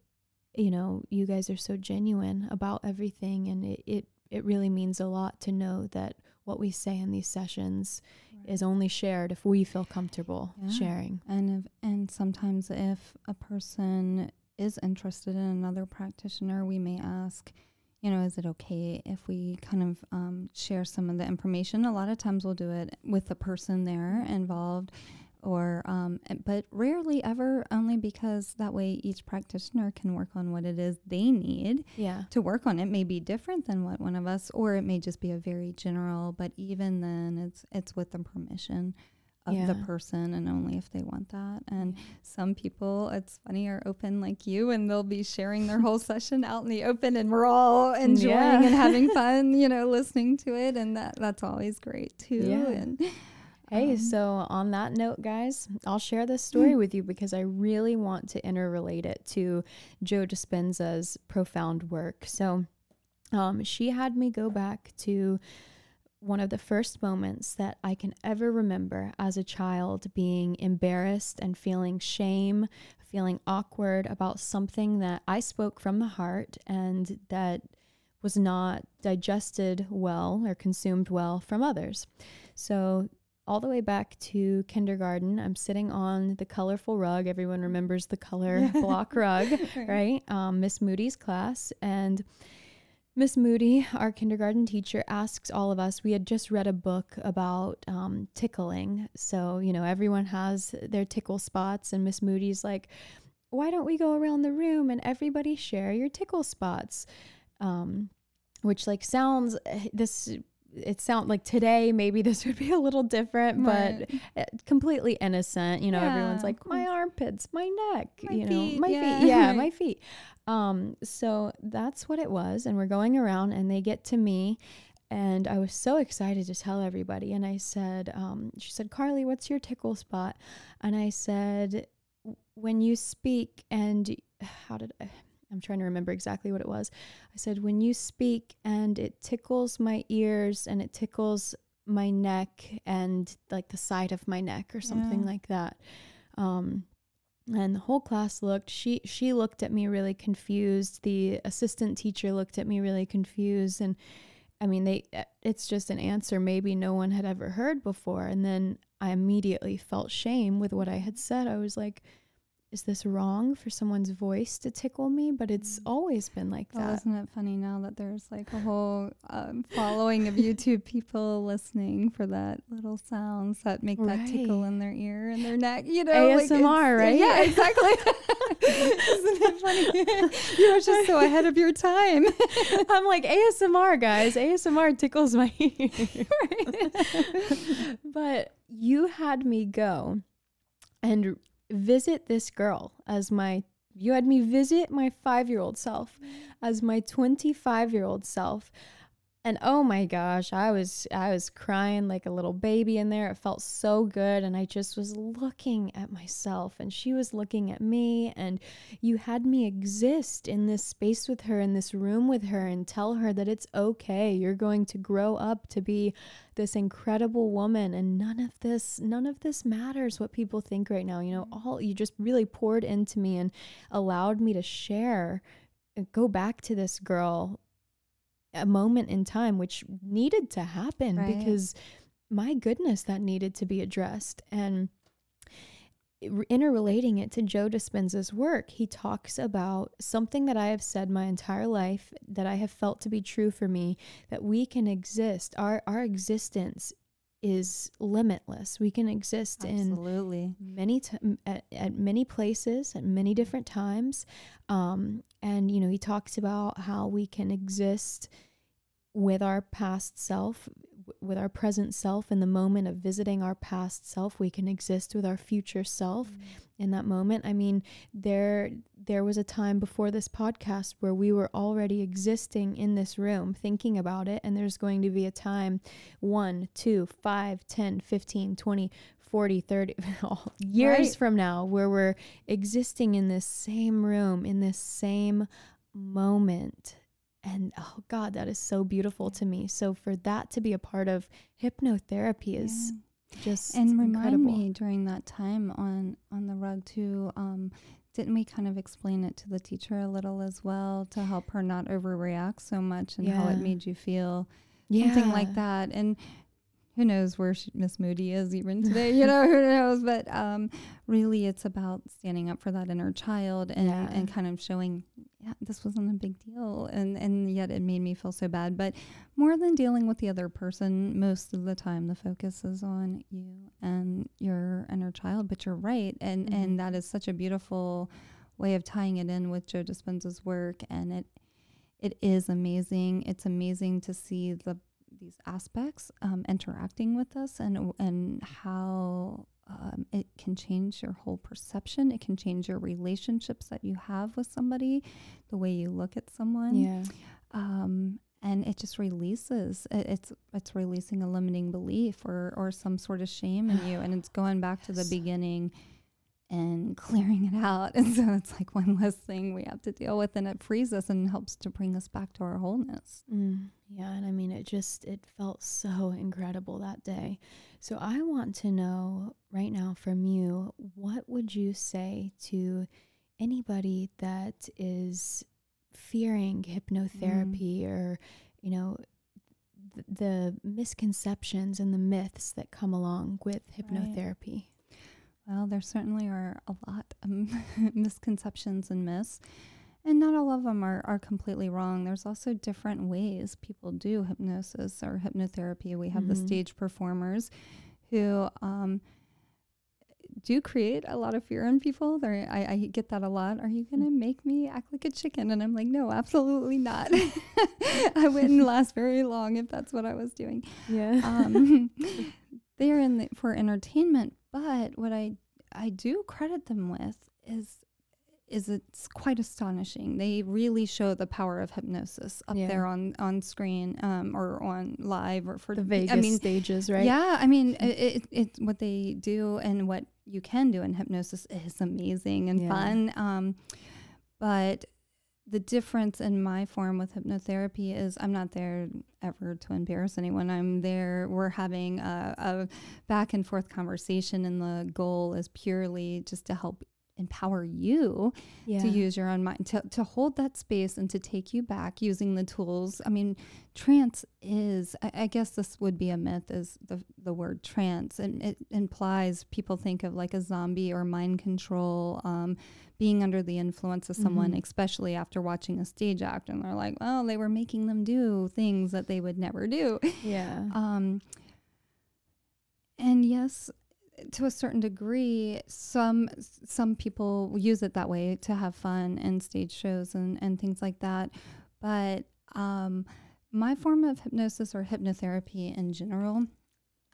you know you guys are so genuine about everything and it it, it really means a lot to know that what we say in these sessions is only shared if we feel comfortable Yeah. sharing And if, and sometimes if a person is interested in another practitioner, we may ask, you know, is it okay if we kind of um, share some of the information? A lot of times we'll do it with the person there involved, or um, but rarely ever only because that way each practitioner can work on what it is they need yeah to work on. It may be different than what one of us, or it may just be a very general. But even then, it's it's with the permission of the person, and only if they want that. And some people, it's funny, are open like you, and they'll be sharing their whole session out in the open, and we're all enjoying Yeah. and having fun, you know, listening to it, and that that's always great too. Yeah. And Hey, um, so on that note, guys, I'll share this story with you because I really want to interrelate it to Joe Dispenza's profound work. So, um, she had me go back to one of the first moments that I can ever remember as a child being embarrassed and feeling shame, feeling awkward about something that I spoke from the heart and that was not digested well or consumed well from others. So, all the way back to kindergarten, I'm sitting on the colorful rug. Everyone remembers the color block rug, right? Um, Miss Moody's class. And Miss Moody, our kindergarten teacher, asks all of us. We had just read a book about um, tickling. So, you know, everyone has their tickle spots. And Miss Moody's like, why don't we go around the room and everybody share your tickle spots? Um, which, like, sounds this. It sounds like today maybe this would be a little different, but Right. uh, completely innocent. You know, everyone's like, my armpits, my neck, My you know, my yeah, feet. Yeah, my feet. Um, so that's what it was. And we're going around and they get to me and I was so excited to tell everybody. And I said, um, she said, Carly, what's your tickle spot? And I said, when you speak and how did I? I'm trying to remember exactly what it was. I said, when you speak and it tickles my ears and it tickles my neck and like the side of my neck or something Yeah. like that. Um, and the whole class looked she she looked at me really confused the assistant teacher looked at me really confused and i mean they uh, it's just an answer maybe no one had ever heard before and then i immediately felt shame with what i had said i was like is this wrong for someone's voice to tickle me but it's always been like that isn't it funny now that there's like a whole um, following of YouTube people listening for that little sounds that make that tickle in their ear and their neck? You know, like, ASMR, right? Yeah, exactly. isn't it funny? you were just so ahead of your time. i'm like asmr guys asmr tickles my ear but you had me go and visit this girl as my you had me visit my 5-year-old self mm. as my 25-year-old self and oh my gosh i was i was crying like a little baby in there. It felt so good. And i just was looking at myself and she was looking at me. And you had me exist in this space with her in this room with her and tell her that it's okay. You're going to grow up to be this incredible woman. And none of this none of this matters what people think right now. You know all you just really poured into me and allowed me to share uh, go back to this girl a moment in time which needed to happen Right. because my goodness that needed to be addressed and interrelating it to Joe Dispenza's work, he talks about something that I have said my entire life that I have felt to be true for me that we can exist. Our our existence is limitless. We can exist in Absolutely. many t- at, at many places at many different times um, and you know he talks about how we can exist with our past self with our present self in the moment of visiting our past self we can exist with our future self mm. in that moment. I mean there there was a time before this podcast where we were already existing in this room thinking about it and there's going to be a time 1 2 5 10 15 20 40 30 years Right. from now where we're existing in this same room in this same moment and oh god that is so beautiful to me. So for that to be a part of hypnotherapy is Yeah. just and remind incredible. me during that time on on the rug too um didn't we kind of explain it to the teacher a little as well to help her not overreact so much and how it made you feel? Something like that. And who knows where Miss Moody is even today you know who knows? But um really it's about standing up for that inner child and Yeah. and kind of showing yeah this wasn't a big deal. And and yet it made me feel so bad. But more than dealing with the other person most of the time the focus is on you and your inner child. But you're right. And Mhm. and that is such a beautiful way of tying it in with Joe Dispenza's work. And it it is amazing. It's amazing to see the these aspects um, interacting with us and and how um, it can change your whole perception. It can change your relationships that you have with somebody the way you look at someone. Yeah. Um, and it just releases it, it's it's releasing a limiting belief or or some sort of shame in you and it's going back to the beginning and clearing it out and so it's like one less thing we have to deal with and it frees us and helps to bring us back to our wholeness Mm, yeah, and I mean, it just it felt so incredible that day. So I want to know right now from you, what would you say to anybody that is fearing hypnotherapy or, you know, th- the misconceptions and the myths that come along with hypnotherapy? Well there certainly are a lot of misconceptions and myths and not all of them are, are completely wrong there's also different ways people do hypnosis or hypnotherapy we have the Mhm. stage performers who um, do create a lot of fear in people. They're, I, I get that a lot. Are you going to make me act like a chicken? And I'm like, no, absolutely not. I wouldn't last very long if that's what I was doing. Yeah. Um, they are in the, for entertainment, but what I I do credit them with is is it's quite astonishing. They really show the power of hypnosis up Yeah. there on on screen um, or on live or for The Vegas I mean, stages, right? yeah, I mean, it, it, it what they do and what you can do in hypnosis is amazing and Yeah. fun. Um, but the difference in my form with hypnotherapy is I'm not there ever to embarrass anyone. I'm there. We're having a, a back and forth conversation, and the goal is purely just to help empower you yeah. to use your own mind to, to hold that space and to take you back using the tools i mean trance is i, I guess this would be a myth is the, the word trance and it implies people think of like a zombie or mind control um, being under the influence of someone Mhm. especially after watching a stage act and they're like well they were making them do things that they would never do Yeah. um, and yes, to a certain degree, some some people use it that way to have fun and stage shows and, and things like that. But um, my form of hypnosis or hypnotherapy in general,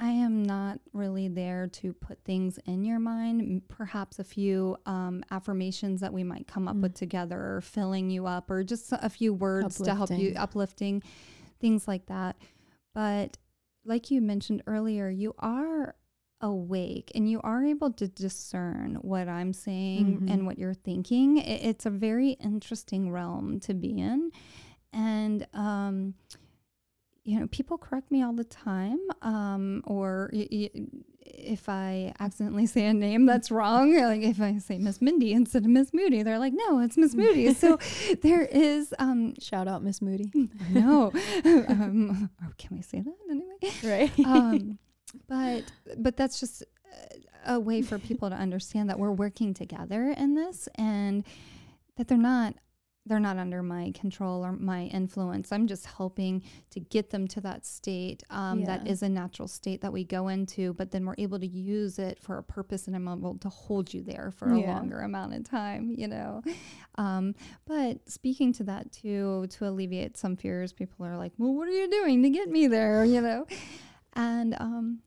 I am not really there to put things in your mind. Perhaps a few um, affirmations that we might come up Mm. with together, or filling you up, or just a few words to help you, Uplifting. uplifting, things like that. But like you mentioned earlier, you are awake and you are able to discern what I'm saying Mhm. and what you're thinking. I- It's a very interesting realm to be in. And, um, you know, people correct me all the time, um, or y- y- if I accidentally say a name that's wrong, like if I say Miss Mindy instead of Miss Moody, they're like, no, it's Miss Moody. so there is, um, Shout out Miss Moody. no, um, or can we say that anyway? right. um, but but that's just a way for people to understand that we're working together in this and that they're not they're not under my control or my influence i'm just helping to get them to that state um, Yeah. is a natural state that we go into but then we're able to use it for a purpose and i'm able to hold you there for a Yeah. longer amount of time you know um, but speaking to that too to alleviate some fears people are like well what are you doing to get me there you know and um,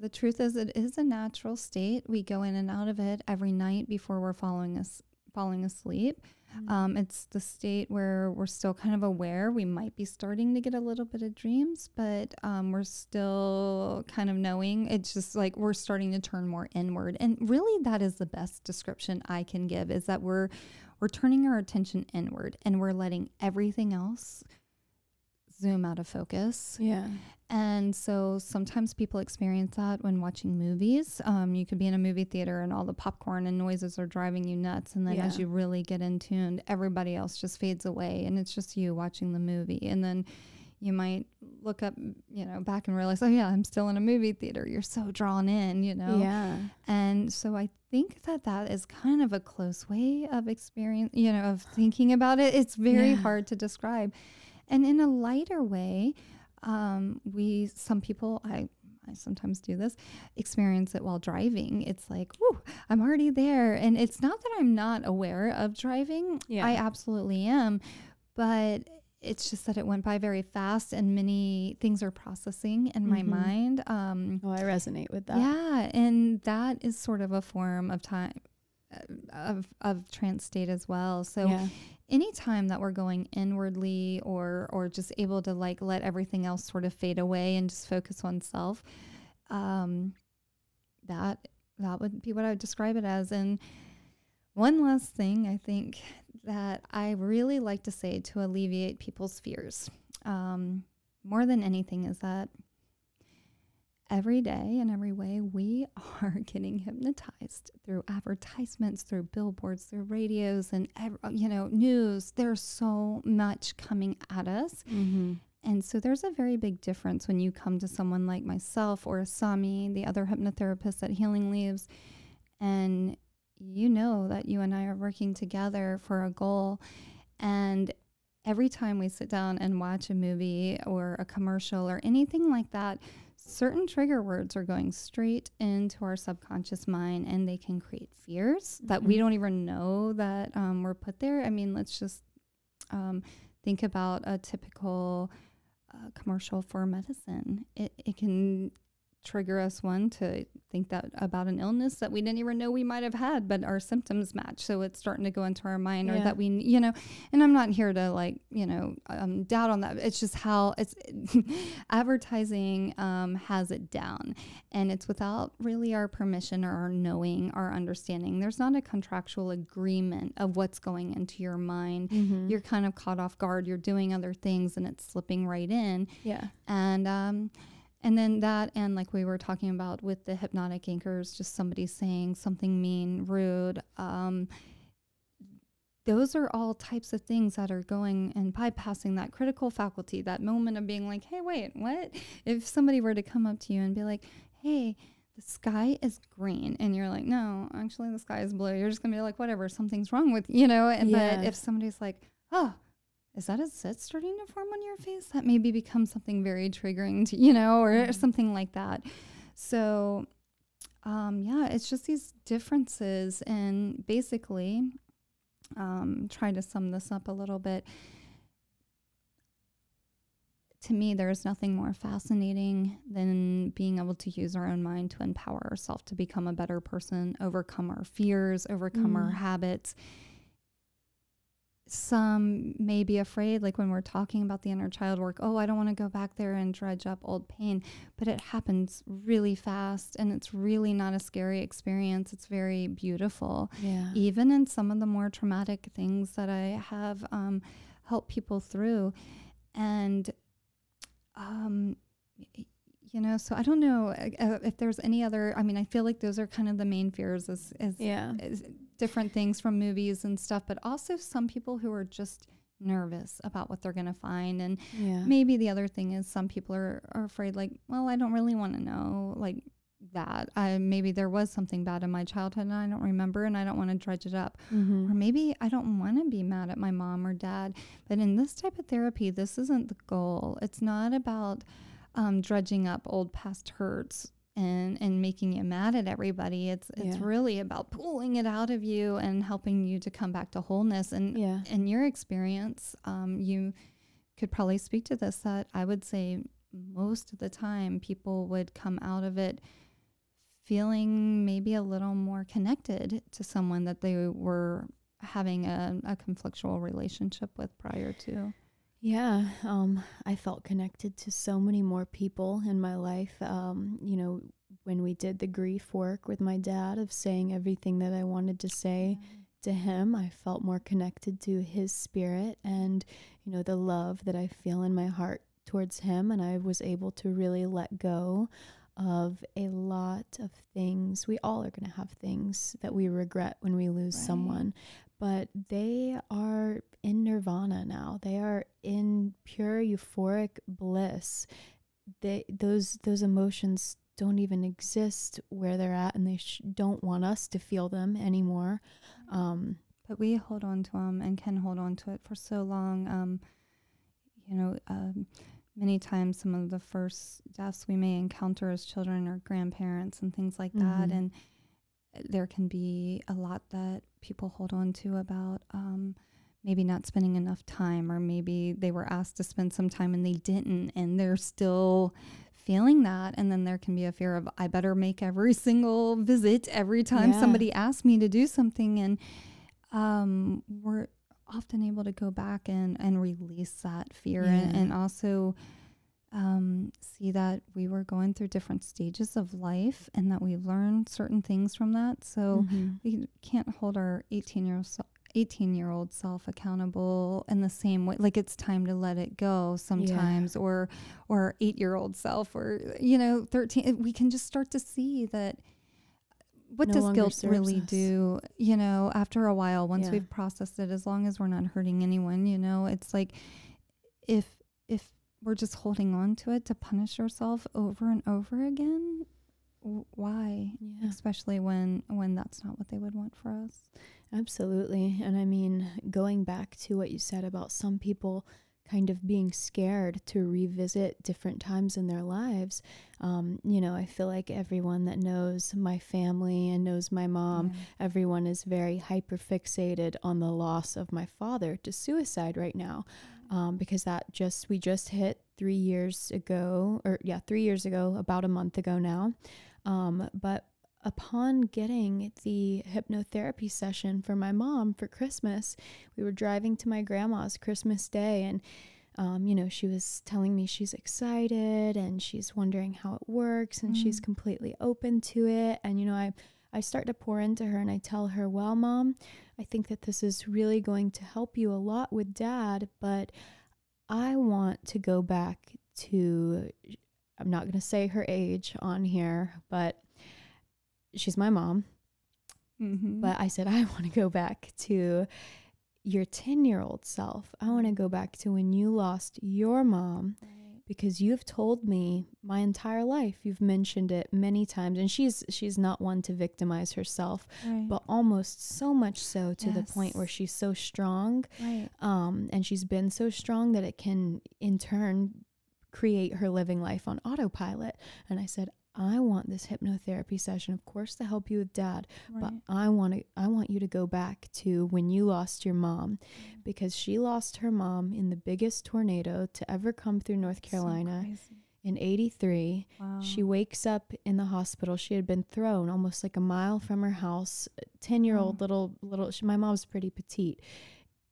the truth is, it is a natural state. We go in and out of it every night before we're falling us falling asleep. Mm. Um, it's the state where we're still kind of aware. We might be starting to get a little bit of dreams, but um, we're still kind of knowing. It's just like we're starting to turn more inward, and really, that is the best description I can give. Is that we're we're turning our attention inward, and we're letting everything else zoom out of focus. yeah. And so sometimes people experience that when watching movies. Um, you could be in a movie theater and all the popcorn and noises are driving you nuts. And then as you really get in tuned, everybody else just fades away and it's just you watching the movie. And then you might look up, you know, back and realize, oh, yeah, I'm still in a movie theater. You're so drawn in, you know? Yeah. And so I think that that is kind of a close way of experience, you know, of thinking about it. It's very Yeah. hard to describe. And in a lighter way, um, we, some people, I, I sometimes do this, experience it while driving. It's like, whoo, I'm already there. And it's not that I'm not aware of driving. Yeah. I absolutely am. But it's just that it went by very fast and many things are processing in my Mhm. mind. Um, Oh, I resonate with that. yeah, and that is sort of a form of time of of trance state as well. So yeah. anytime that we're going inwardly or or just able to like let everything else sort of fade away and just focus on self, um, that that would be what I would describe it as. And one last thing I think that I really like to say to alleviate people's fears, um, more than anything, is that every day in every way we are getting hypnotized through advertisements through billboards through radios and ev- you know news there's so much coming at us Mm-hmm. and so there's a very big difference when you come to someone like myself or Sami, the other hypnotherapist at Healing Leaves, and you know that you and I are working together for a goal. And every time we sit down and watch a movie or a commercial or anything like that, certain trigger words are going straight into our subconscious mind and they can create fears that we Mhm. don't even know that um, were put there. I mean, let's just um, think about a typical uh, commercial for medicine. It, it can trigger us one to think that about an illness that we didn't even know we might have had, but our symptoms match. So it's starting to go into our mind, or that we, you know. And I'm not here to like, you know, um, doubt on that. It's just how it's advertising um, has it down, and it's without really our permission or our knowing, our understanding. There's not a contractual agreement of what's going into your mind. Mhm. You're kind of caught off guard. You're doing other things, and it's slipping right in yeah. and um and then that and like we were talking about with the hypnotic anchors just somebody saying something mean rude um those are all types of things that are going and bypassing that critical faculty that moment of being like hey wait what if somebody were to come up to you and be like hey the sky is green and you're like no actually the sky is blue you're just gonna be like whatever something's wrong with you know and Yeah. but if somebody's like oh is that a zit starting to form on your face? That maybe becomes something very triggering to, you know, or Mhm. something like that. So, um, yeah, it's just these differences. And basically, um, try to sum this up a little bit. To me, there is nothing more fascinating than being able to use our own mind to empower ourselves to become a better person, overcome our fears, overcome our Mm. habits some may be afraid, like when we're talking about the inner child work, oh, I don't want to go back there and dredge up old pain. But it happens really fast and it's really not a scary experience. It's very beautiful. Yeah. Even in some of the more traumatic things that I have um, helped people through. And, um, you know, so I don't know uh, uh, if there's any other. I mean, I feel like those are kind of the main fears, is, is Yeah. is different things from movies and stuff, but also some people who are just nervous about what they're going to find. And Yeah. maybe the other thing is some people are, are afraid, like, well, I don't really want to know, like, that. I, maybe there was something bad in my childhood and I don't remember and I don't want to dredge it up. Mhm. Or maybe I don't want to be mad at my mom or dad. But in this type of therapy, this isn't the goal. It's not about um, dredging up old past hurts and, and making you mad at everybody. It's it's Yeah. really about pulling it out of you and helping you to come back to wholeness. And Yeah. in your experience, um, you could probably speak to this that I would say most of the time people would come out of it feeling maybe a little more connected to someone that they were having a, a conflictual relationship with prior to. Yeah, um, I felt connected to so many more people in my life. Um, you know, when we did the grief work with my dad of saying everything that I wanted to say to him, I felt more connected to his spirit and, you know, the love that I feel in my heart towards him. And I was able to really let go of a lot of things. We all are going to have things that we regret when we lose Right. someone, but they are in nirvana now. They are in pure euphoric bliss. They those those emotions don't even exist where they're at, and they sh- don't want us to feel them anymore. Um, But we hold on to them and can hold on to it for so long. Um, you know, um, many times some of the first deaths we may encounter as children or grandparents and things like that. Mhm. And there can be a lot that people hold on to about um, maybe not spending enough time, or maybe they were asked to spend some time and they didn't, and they're still feeling that. And then there can be a fear of, I better make every single visit every time Yeah. somebody asks me to do something. And um, we're often able to go back and, and release that fear and, and also um, see that we were going through different stages of life and that we've learned certain things from that. So mhm. we can't hold our 18 year old 18 year old self accountable in the same way like it's time to let it go sometimes or or 8 year old self or you know 13 we can just start to see that what No does guilt really us. do you know after a while once Yeah. we've processed it as long as we're not hurting anyone you know it's like if if we're just holding on to it to punish ourselves over and over again w- why yeah. especially when when that's not what they would want for us Absolutely. And I mean, going back to what you said about some people kind of being scared to revisit different times in their lives. Um, you know, I feel like everyone that knows my family and knows my mom, yeah. everyone is very hyper fixated on the loss of my father to suicide right now. Um, because that just, we just hit three years ago, or yeah, three years ago, about a month ago now. Um, but upon getting the hypnotherapy session for my mom for Christmas, we were driving to my grandma's Christmas Day and um, you know, she was telling me she's excited and she's wondering how it works and mm. she's completely open to it. And, you know, I, I start to pour into her and I tell her, well, mom, I think that this is really going to help you a lot with dad, but I want to go back to, I'm not going to say her age on here, but she's my mom. Mm-hmm. But I said, I want to go back to your 10 year old self. I want to go back to when you lost your mom. Right. Because you've told me my entire life, you've mentioned it many times, and she's she's not one to victimize herself, right. but almost so much so to yes. the point where she's so strong, right. um, and she's been so strong that it can in turn create her living life on autopilot. And I said, I want this hypnotherapy session, of course, to help you with dad, right. but I want to I want you to go back to when you lost your mom mm-hmm. because she lost her mom in the biggest tornado to ever come through North Carolina. So in 83 wow. she wakes up in the hospital she had been thrown almost like a mile from her house 10 year old little little she, my mom's pretty petite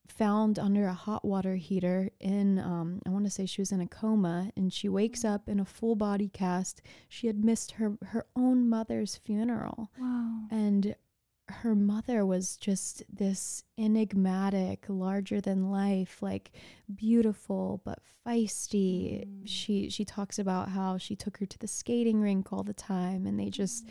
found under a hot water heater in um, i want to say she was in a coma and she wakes up in a full body cast. She had missed her her own mother's funeral. Wow. And her mother was just this enigmatic larger than life like beautiful but feisty. Mm. she she talks about how she took her to the skating rink all the time and they just mm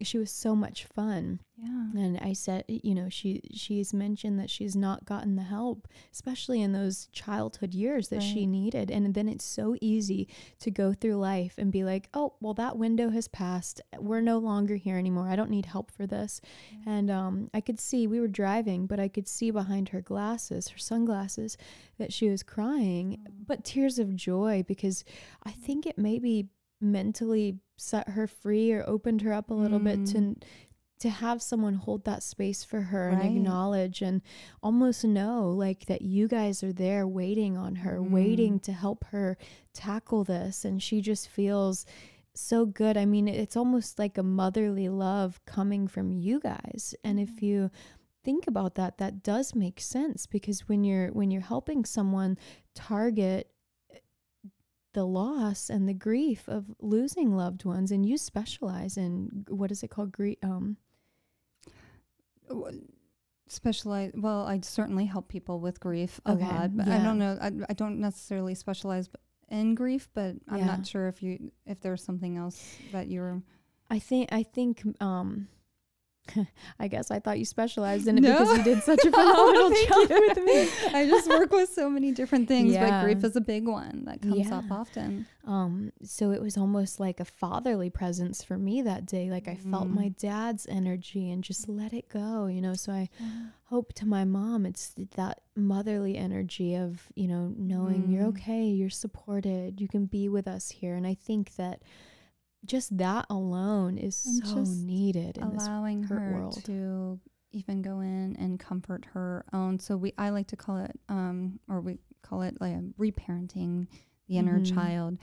she was so much fun. Yeah. And I said, you know, she she's mentioned that she's not gotten the help, especially in those childhood years that right. she needed. And then it's so easy to go through life and be like, "Oh, well that window has passed. We're no longer here anymore. I don't need help for this." Yeah. And um I could see we were driving, but I could see behind her glasses, her sunglasses, that she was crying, mm. but tears of joy because I think it maybe mentally set her free or opened her up a little mm. bit to mm. to have someone hold that space for her right. and acknowledge and almost know like that you guys are there waiting on her mm. waiting to help her tackle this and she just feels so good i mean it's almost like a motherly love coming from you guys and if you think about that that does make sense because when you're when you're helping someone target the loss and the grief of losing loved ones and you specialize in what is it called grief um specialize well i certainly help people with grief a okay, lot but yeah. i don't know I, I don't necessarily specialize in grief but i'm yeah. not sure if you if there's something else that you're i think i think um I guess I thought you specialized in it no. because you did such a phenomenal oh, job you. with me. I just work with so many different things, yeah. but grief is a big one that comes yeah. up often. Um, so it was almost like a fatherly presence for me that day. Like I mm. felt my mm. dad's energy and just let it go, you know. So I hope to my mom it's that motherly energy of, you know, knowing mm. you're okay, you're supported, you can be with us here. And I think that just that alone is and so needed in allowing this her world. to even go in and comfort her own so we i like to call it um or we call it like reparenting the inner mm-hmm. child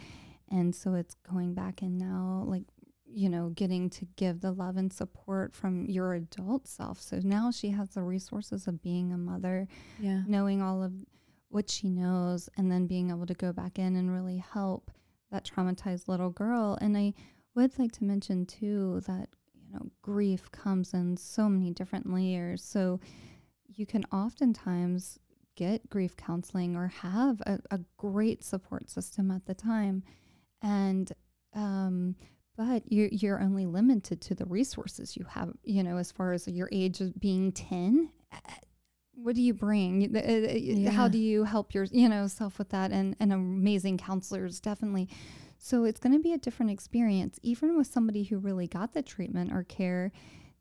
and so it's going back and now like you know getting to give the love and support from your adult self so now she has the resources of being a mother yeah knowing all of what she knows and then being able to go back in and really help that traumatized little girl. And I would like to mention too that you know grief comes in so many different layers. So you can oftentimes get grief counseling or have a, a great support system at the time, and um, but you're you're only limited to the resources you have. You know, as far as your age of being ten what do you bring? Uh, yeah. How do you help your, you know, self with that? And, and amazing counselors, definitely. So it's going to be a different experience, even with somebody who really got the treatment or care.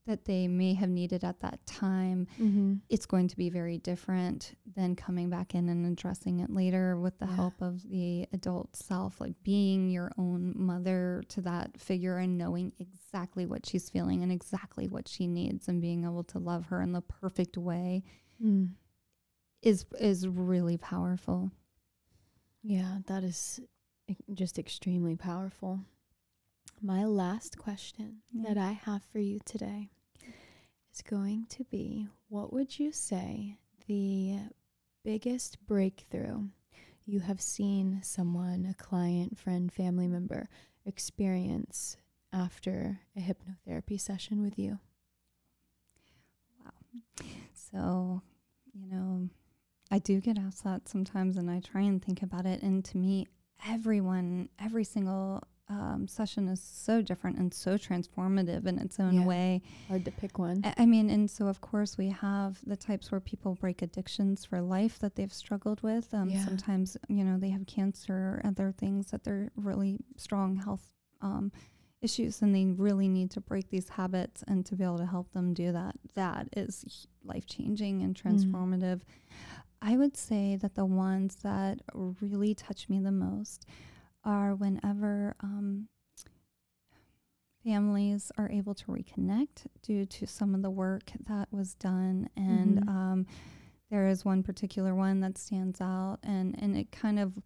that they may have needed at that time, Mm-hmm. it's going to be very different than coming back in and addressing it later with the Yeah. help of the adult self, like being your own mother to that figure and knowing exactly what she's feeling and exactly what she needs and being able to love her in the perfect way Mm. is is really powerful. Yeah, that is just extremely powerful. My last question Yeah. that I have for you today is going to be what would you say the biggest breakthrough you have seen someone, a client, friend, family member experience after a hypnotherapy session with you? Wow. So, you know, I do get asked that sometimes, and I try and think about it. And to me, everyone, every single um, session is so different and so transformative in its own Yeah. way. Hard to pick one. I I mean, and so of course we have the types where people break addictions for life that they've struggled with. Um, Yeah. Sometimes, you know, they have cancer or other things that they're really strong health um, issues, and they really need to break these habits. And to be able to help them do that, that is life changing and transformative. I would say that the ones that really touch me the most are whenever um, families are able to reconnect due to some of the work that was done. And Mhm. um, there is one particular one that stands out, and, and it kind of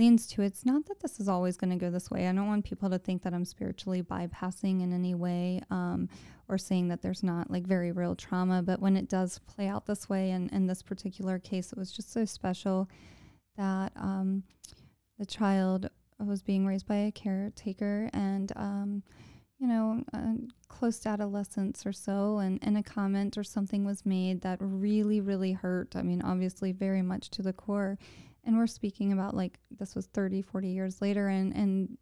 leans to it's not that this is always going to go this way. I don't want people to think that I'm spiritually bypassing in any way um, or saying that there's not like very real trauma. But when it does play out this way, and in this particular case, it was just so special that um, the child was being raised by a caretaker and um, you know close to adolescence or so and, and a comment or something was made that really really hurt i mean obviously very much to the core and we're speaking about like this was 30 40 years later and and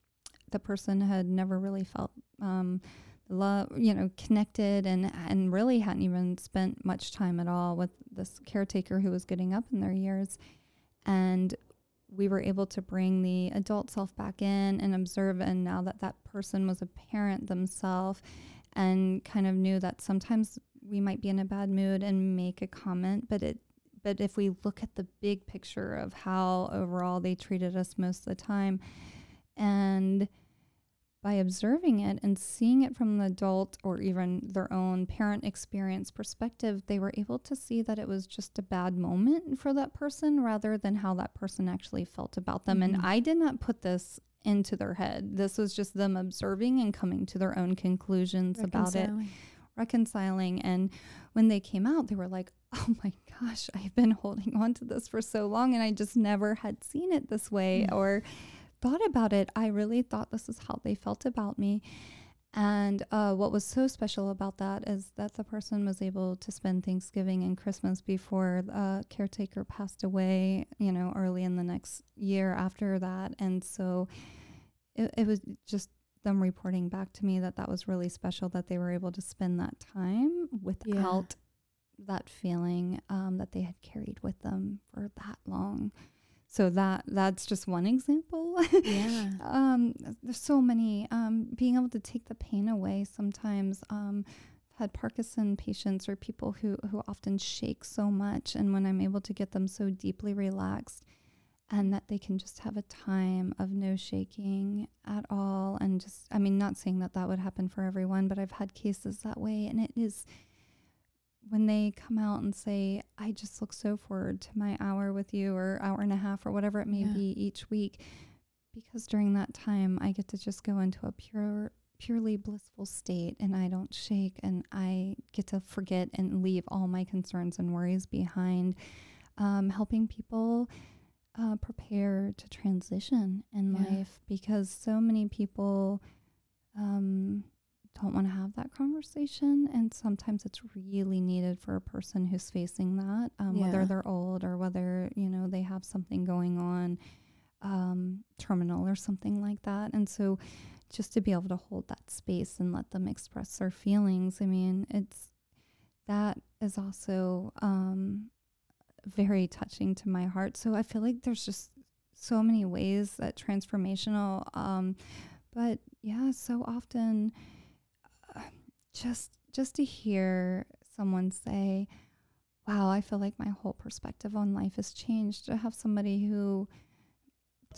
the person had never really felt um, love you know connected and and really hadn't even spent much time at all with this caretaker who was getting up in their years. And we were able to bring the adult self back in and observe and now that that person was a parent themselves and kind of knew that sometimes we might be in a bad mood and make a comment but it but if we look at the big picture of how overall they treated us most of the time and by observing it and seeing it from the adult or even their own parent experience perspective, they were able to see that it was just a bad moment for that person rather than how that person actually felt about them. Mhm. And I did not put this into their head. This was just them observing and coming to their own conclusions about it Reconciling. And when they came out, they were like, oh my gosh, I've been holding on to this for so long and I just never had seen it this way Mm. or thought about it. I really thought this is how they felt about me. And uh, what was so special about that is that the person was able to spend Thanksgiving and Christmas before the caretaker passed away, you know, early in the next year after that. And so it, it was just them reporting back to me that that was really special that they were able to spend that time without that feeling um, that they had carried with them for that long. So that that's just one example. Yeah. um, there's so many. Um, being able to take the pain away sometimes. Um, I've had Parkinson patients or people who who often shake so much, and when I'm able to get them so deeply relaxed, and that they can just have a time of no shaking at all, and just I mean, not saying that that would happen for everyone, but I've had cases that way, and it is when they come out and say, I just look so forward to my hour with you or hour and a half or whatever it may Yeah. be each week, because during that time I get to just go into a pure, purely blissful state and I don't shake and I get to forget and leave all my concerns and worries behind, um, helping people uh, prepare to transition in Yeah. life because so many people um, don't want to have that conversation. And sometimes it's really needed for a person who's facing that, um, Yeah. whether they're old or whether, you know, they have something going on, um, terminal or something like that. And so just to be able to hold that space and let them express their feelings, I mean, it's that is also um, very touching to my heart. So I feel like there's just so many ways that transformational um, but yeah, so often uh, just just to hear someone say, wow, I feel like my whole perspective on life has changed. To have somebody who,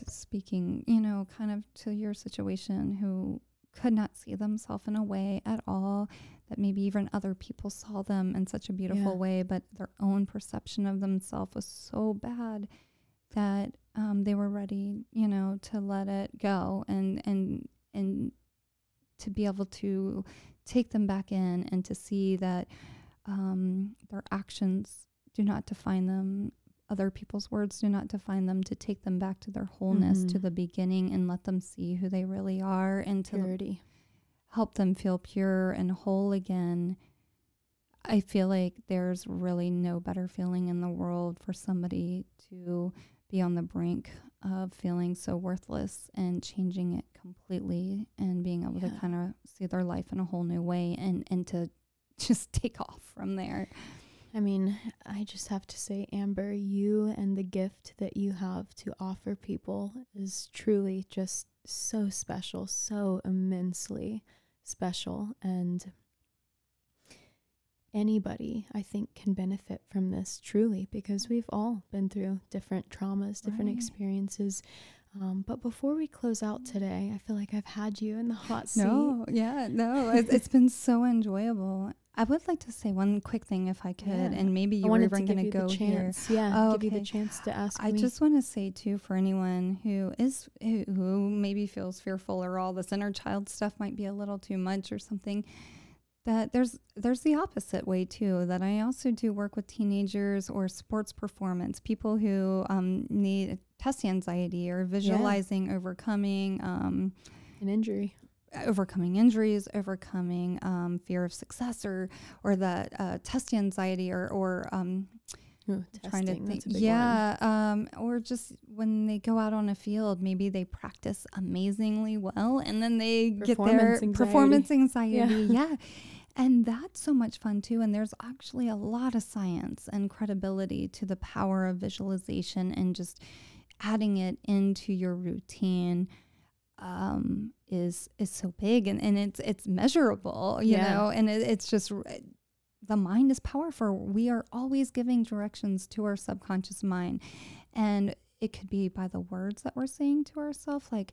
speaking, you know, kind of to your situation, who could not see themselves in a way at all that maybe even other people saw them in such a beautiful yeah. way, but their own perception of themselves was so bad that um, they were ready, you know, to let it go and and and to be able to take them back in and to see that um, their actions do not define them. Other people's words do not define them. To take them back to their wholeness, mm-hmm. to the beginning, and let them see who they really are, and to Purity. help them feel pure and whole again. I feel like there's really no better feeling in the world for somebody to be on the brink of feeling so worthless and changing it completely and being able yeah. to kind of see their life in a whole new way and and to just take off from there. I mean, I just have to say, Amber, you and the gift that you have to offer people is truly just so special, so immensely special. And anybody, I think, can benefit from this truly because we've all been through different traumas, different right. experiences. Um, but before we close out today, I feel like I've had you in the hot seat. No, yeah, no, it's, it's been so enjoyable. I would like to say one quick thing, if I could, yeah. and maybe you were even going to go here. Yeah, oh, give okay. you the chance to ask. I me. just want to say too, for anyone who is who, who maybe feels fearful or all this inner child stuff might be a little too much or something, that there's there's the opposite way too. That I also do work with teenagers or sports performance people who um, need test anxiety or visualizing yeah. overcoming um, an injury overcoming injuries, overcoming um, fear of success, or or the uh, test anxiety, or or um, Ooh, trying to think, yeah, um, or just when they go out on a field, maybe they practice amazingly well, and then they get their anxiety. performance anxiety, yeah. yeah. And that's so much fun too. And there's actually a lot of science and credibility to the power of visualization and just adding it into your routine um, is is so big and, and it's it's measurable, you yeah. know, and it, it's just the mind is powerful. We are always giving directions to our subconscious mind, and it could be by the words that we're saying to ourselves, like,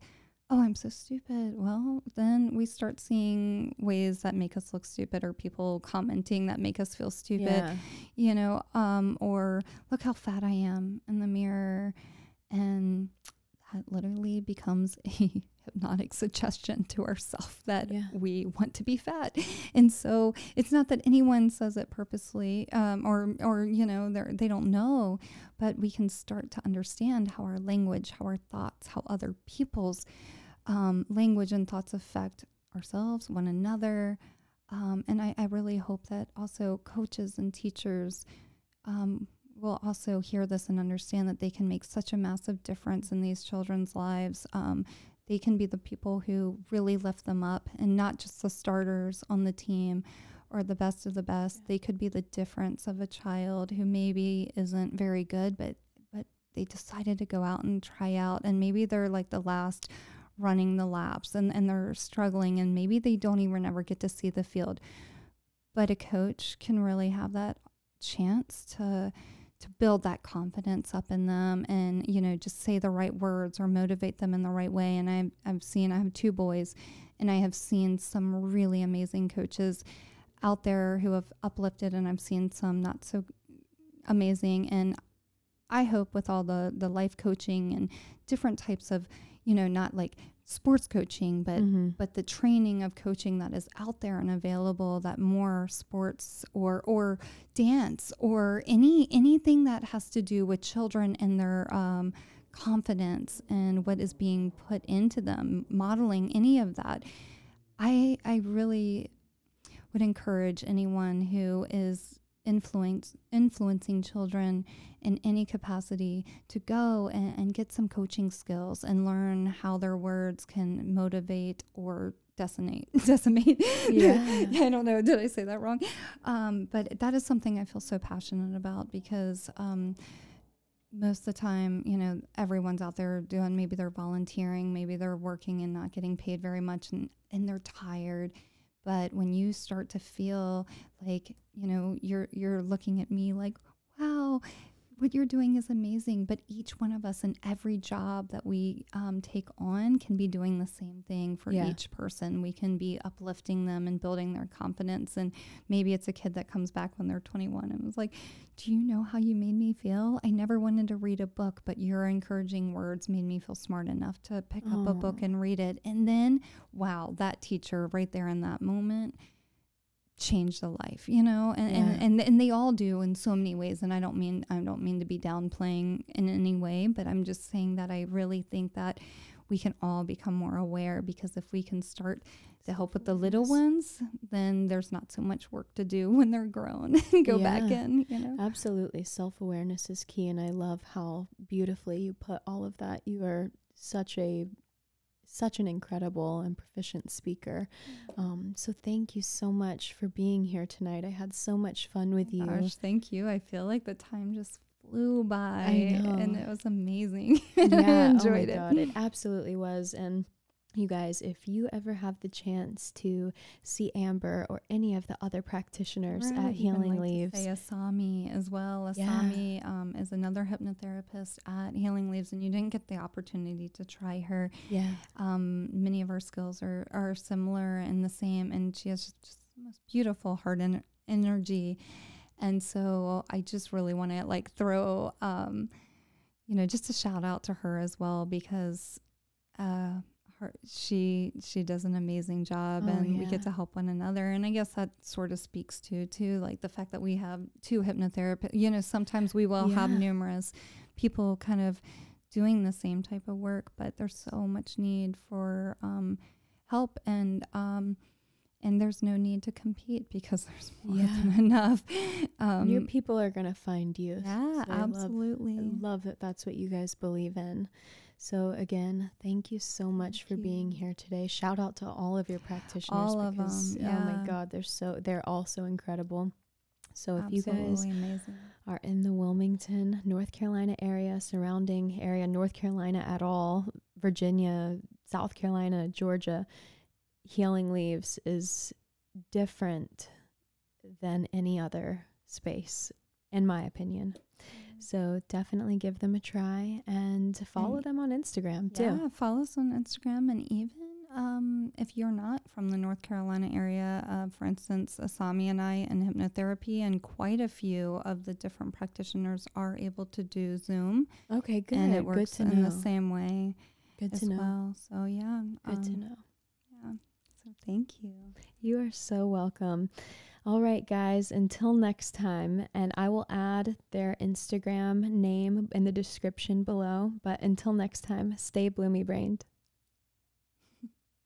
"Oh, I'm so stupid." Well, then we start seeing ways that make us look stupid, or people commenting that make us feel stupid, yeah. you know, um, or look how fat I am in the mirror, and that literally becomes a hypnotic suggestion to ourselves that yeah. we want to be fat. And so it's not that anyone says it purposely um, or, or, you know, they don't know, but we can start to understand how our language, how our thoughts, how other people's um, language and thoughts affect ourselves, one another. Um, and I, I, really hope that also coaches and teachers um, will also hear this and understand that they can make such a massive difference in these children's lives. Um, they can be the people who really lift them up and not just the starters on the team or the best of the best. They could be the difference of a child who maybe isn't very good, but but they decided to go out and try out and maybe they're like the last running the laps and, and they're struggling and maybe they don't even ever get to see the field. But a coach can really have that chance to to build that confidence up in them and you know just say the right words or motivate them in the right way. And I've, I've seen i have two boys and i have seen some really amazing coaches out there who have uplifted and i've seen some not so amazing. And i hope with all the the life coaching and different types of you know not like sports coaching, but mm-hmm. but the training of coaching that is out there and available that more sports or or dance or any anything that has to do with children and their um, confidence and what is being put into them, modeling any of that. I I really would encourage anyone who is influence influencing children in any capacity to go and, and, get some coaching skills and learn how their words can motivate or decimate decimate. Yeah. I don't know did i say that wrong? Um, but that is something i feel so passionate about because um, most of the time you know everyone's out there doing maybe they're volunteering maybe they're working and not getting paid very much and, and they're tired But when you start to feel like, you know, you're you're looking at me like, wow, what you're doing is amazing. But each one of us in every job that we um, take on can be doing the same thing for Yeah. each person. We can be uplifting them and building their confidence. And maybe it's a kid that comes back when they're 21 and was like, Do you know how you made me feel? I never wanted to read a book, but your encouraging words made me feel smart enough to pick up a book and read it. And then, wow, that teacher right there in that moment changed a life you know and, Yeah. and and and they all do in so many ways and i don't mean i don't mean to be downplaying in any way but i'm just saying that i really think that we can all become more aware because if we can start to help with the little ones then there's not so much work to do when they're grown and go back in you know Absolutely. Self awareness is key. And I love how beautifully you put all of that. You are such a such an incredible and proficient speaker. Um, so thank you so much for being here tonight. I had so much fun with you. Gosh, thank you i feel like the time just flew by and it was amazing yeah, i oh my enjoyed it God, it absolutely was. And you guys, if you ever have the chance to see Amber or any of the other practitioners Right, at Healing like Leaves, Say Asami as well. Yeah. Asami um, is another hypnotherapist at Healing Leaves, and you didn't get the opportunity to try her. yeah, Um, many of our skills are, are similar and the same, and she has just, just the most beautiful heart and energy. And so I just really want to like throw, um, you know, just a shout out to her as well because uh, her she she does an amazing job, Oh, and we get to help one another. And I guess that sort of speaks to too, like the fact that we have two hypnotherapists. You know, sometimes we will have numerous people kind of doing the same type of work, but there's so much need for um, help and um, and there's no need to compete because there's more Yeah. than enough. your Um, people are gonna find you. yeah, So I love- absolutely. I love that that's what you guys believe in. So again, thank you so much for Thank being here today. Shout out to all of your practitioners All of because 'em, oh my god, they're so they're all so incredible. So if absolutely you guys amazing. are in the Wilmington, North Carolina area, surrounding area, North Carolina at all, Virginia, South Carolina, Georgia, Healing Leaves is different than any other space, in my opinion. So definitely give them a try and follow And- them on Instagram too. Yeah, follow us on Instagram and even um, if you're not from the North Carolina area, uh, for instance, Asami and I in hypnotherapy, and quite a few of the different practitioners are able to do Zoom, Okay, good. and it works to in know. the same way good to know. well. So yeah, Good to um, know. Yeah. So thank you. You are so welcome. All right, guys, until next time, and I will add their Instagram name in the description below. But until next time, stay bloomy brained.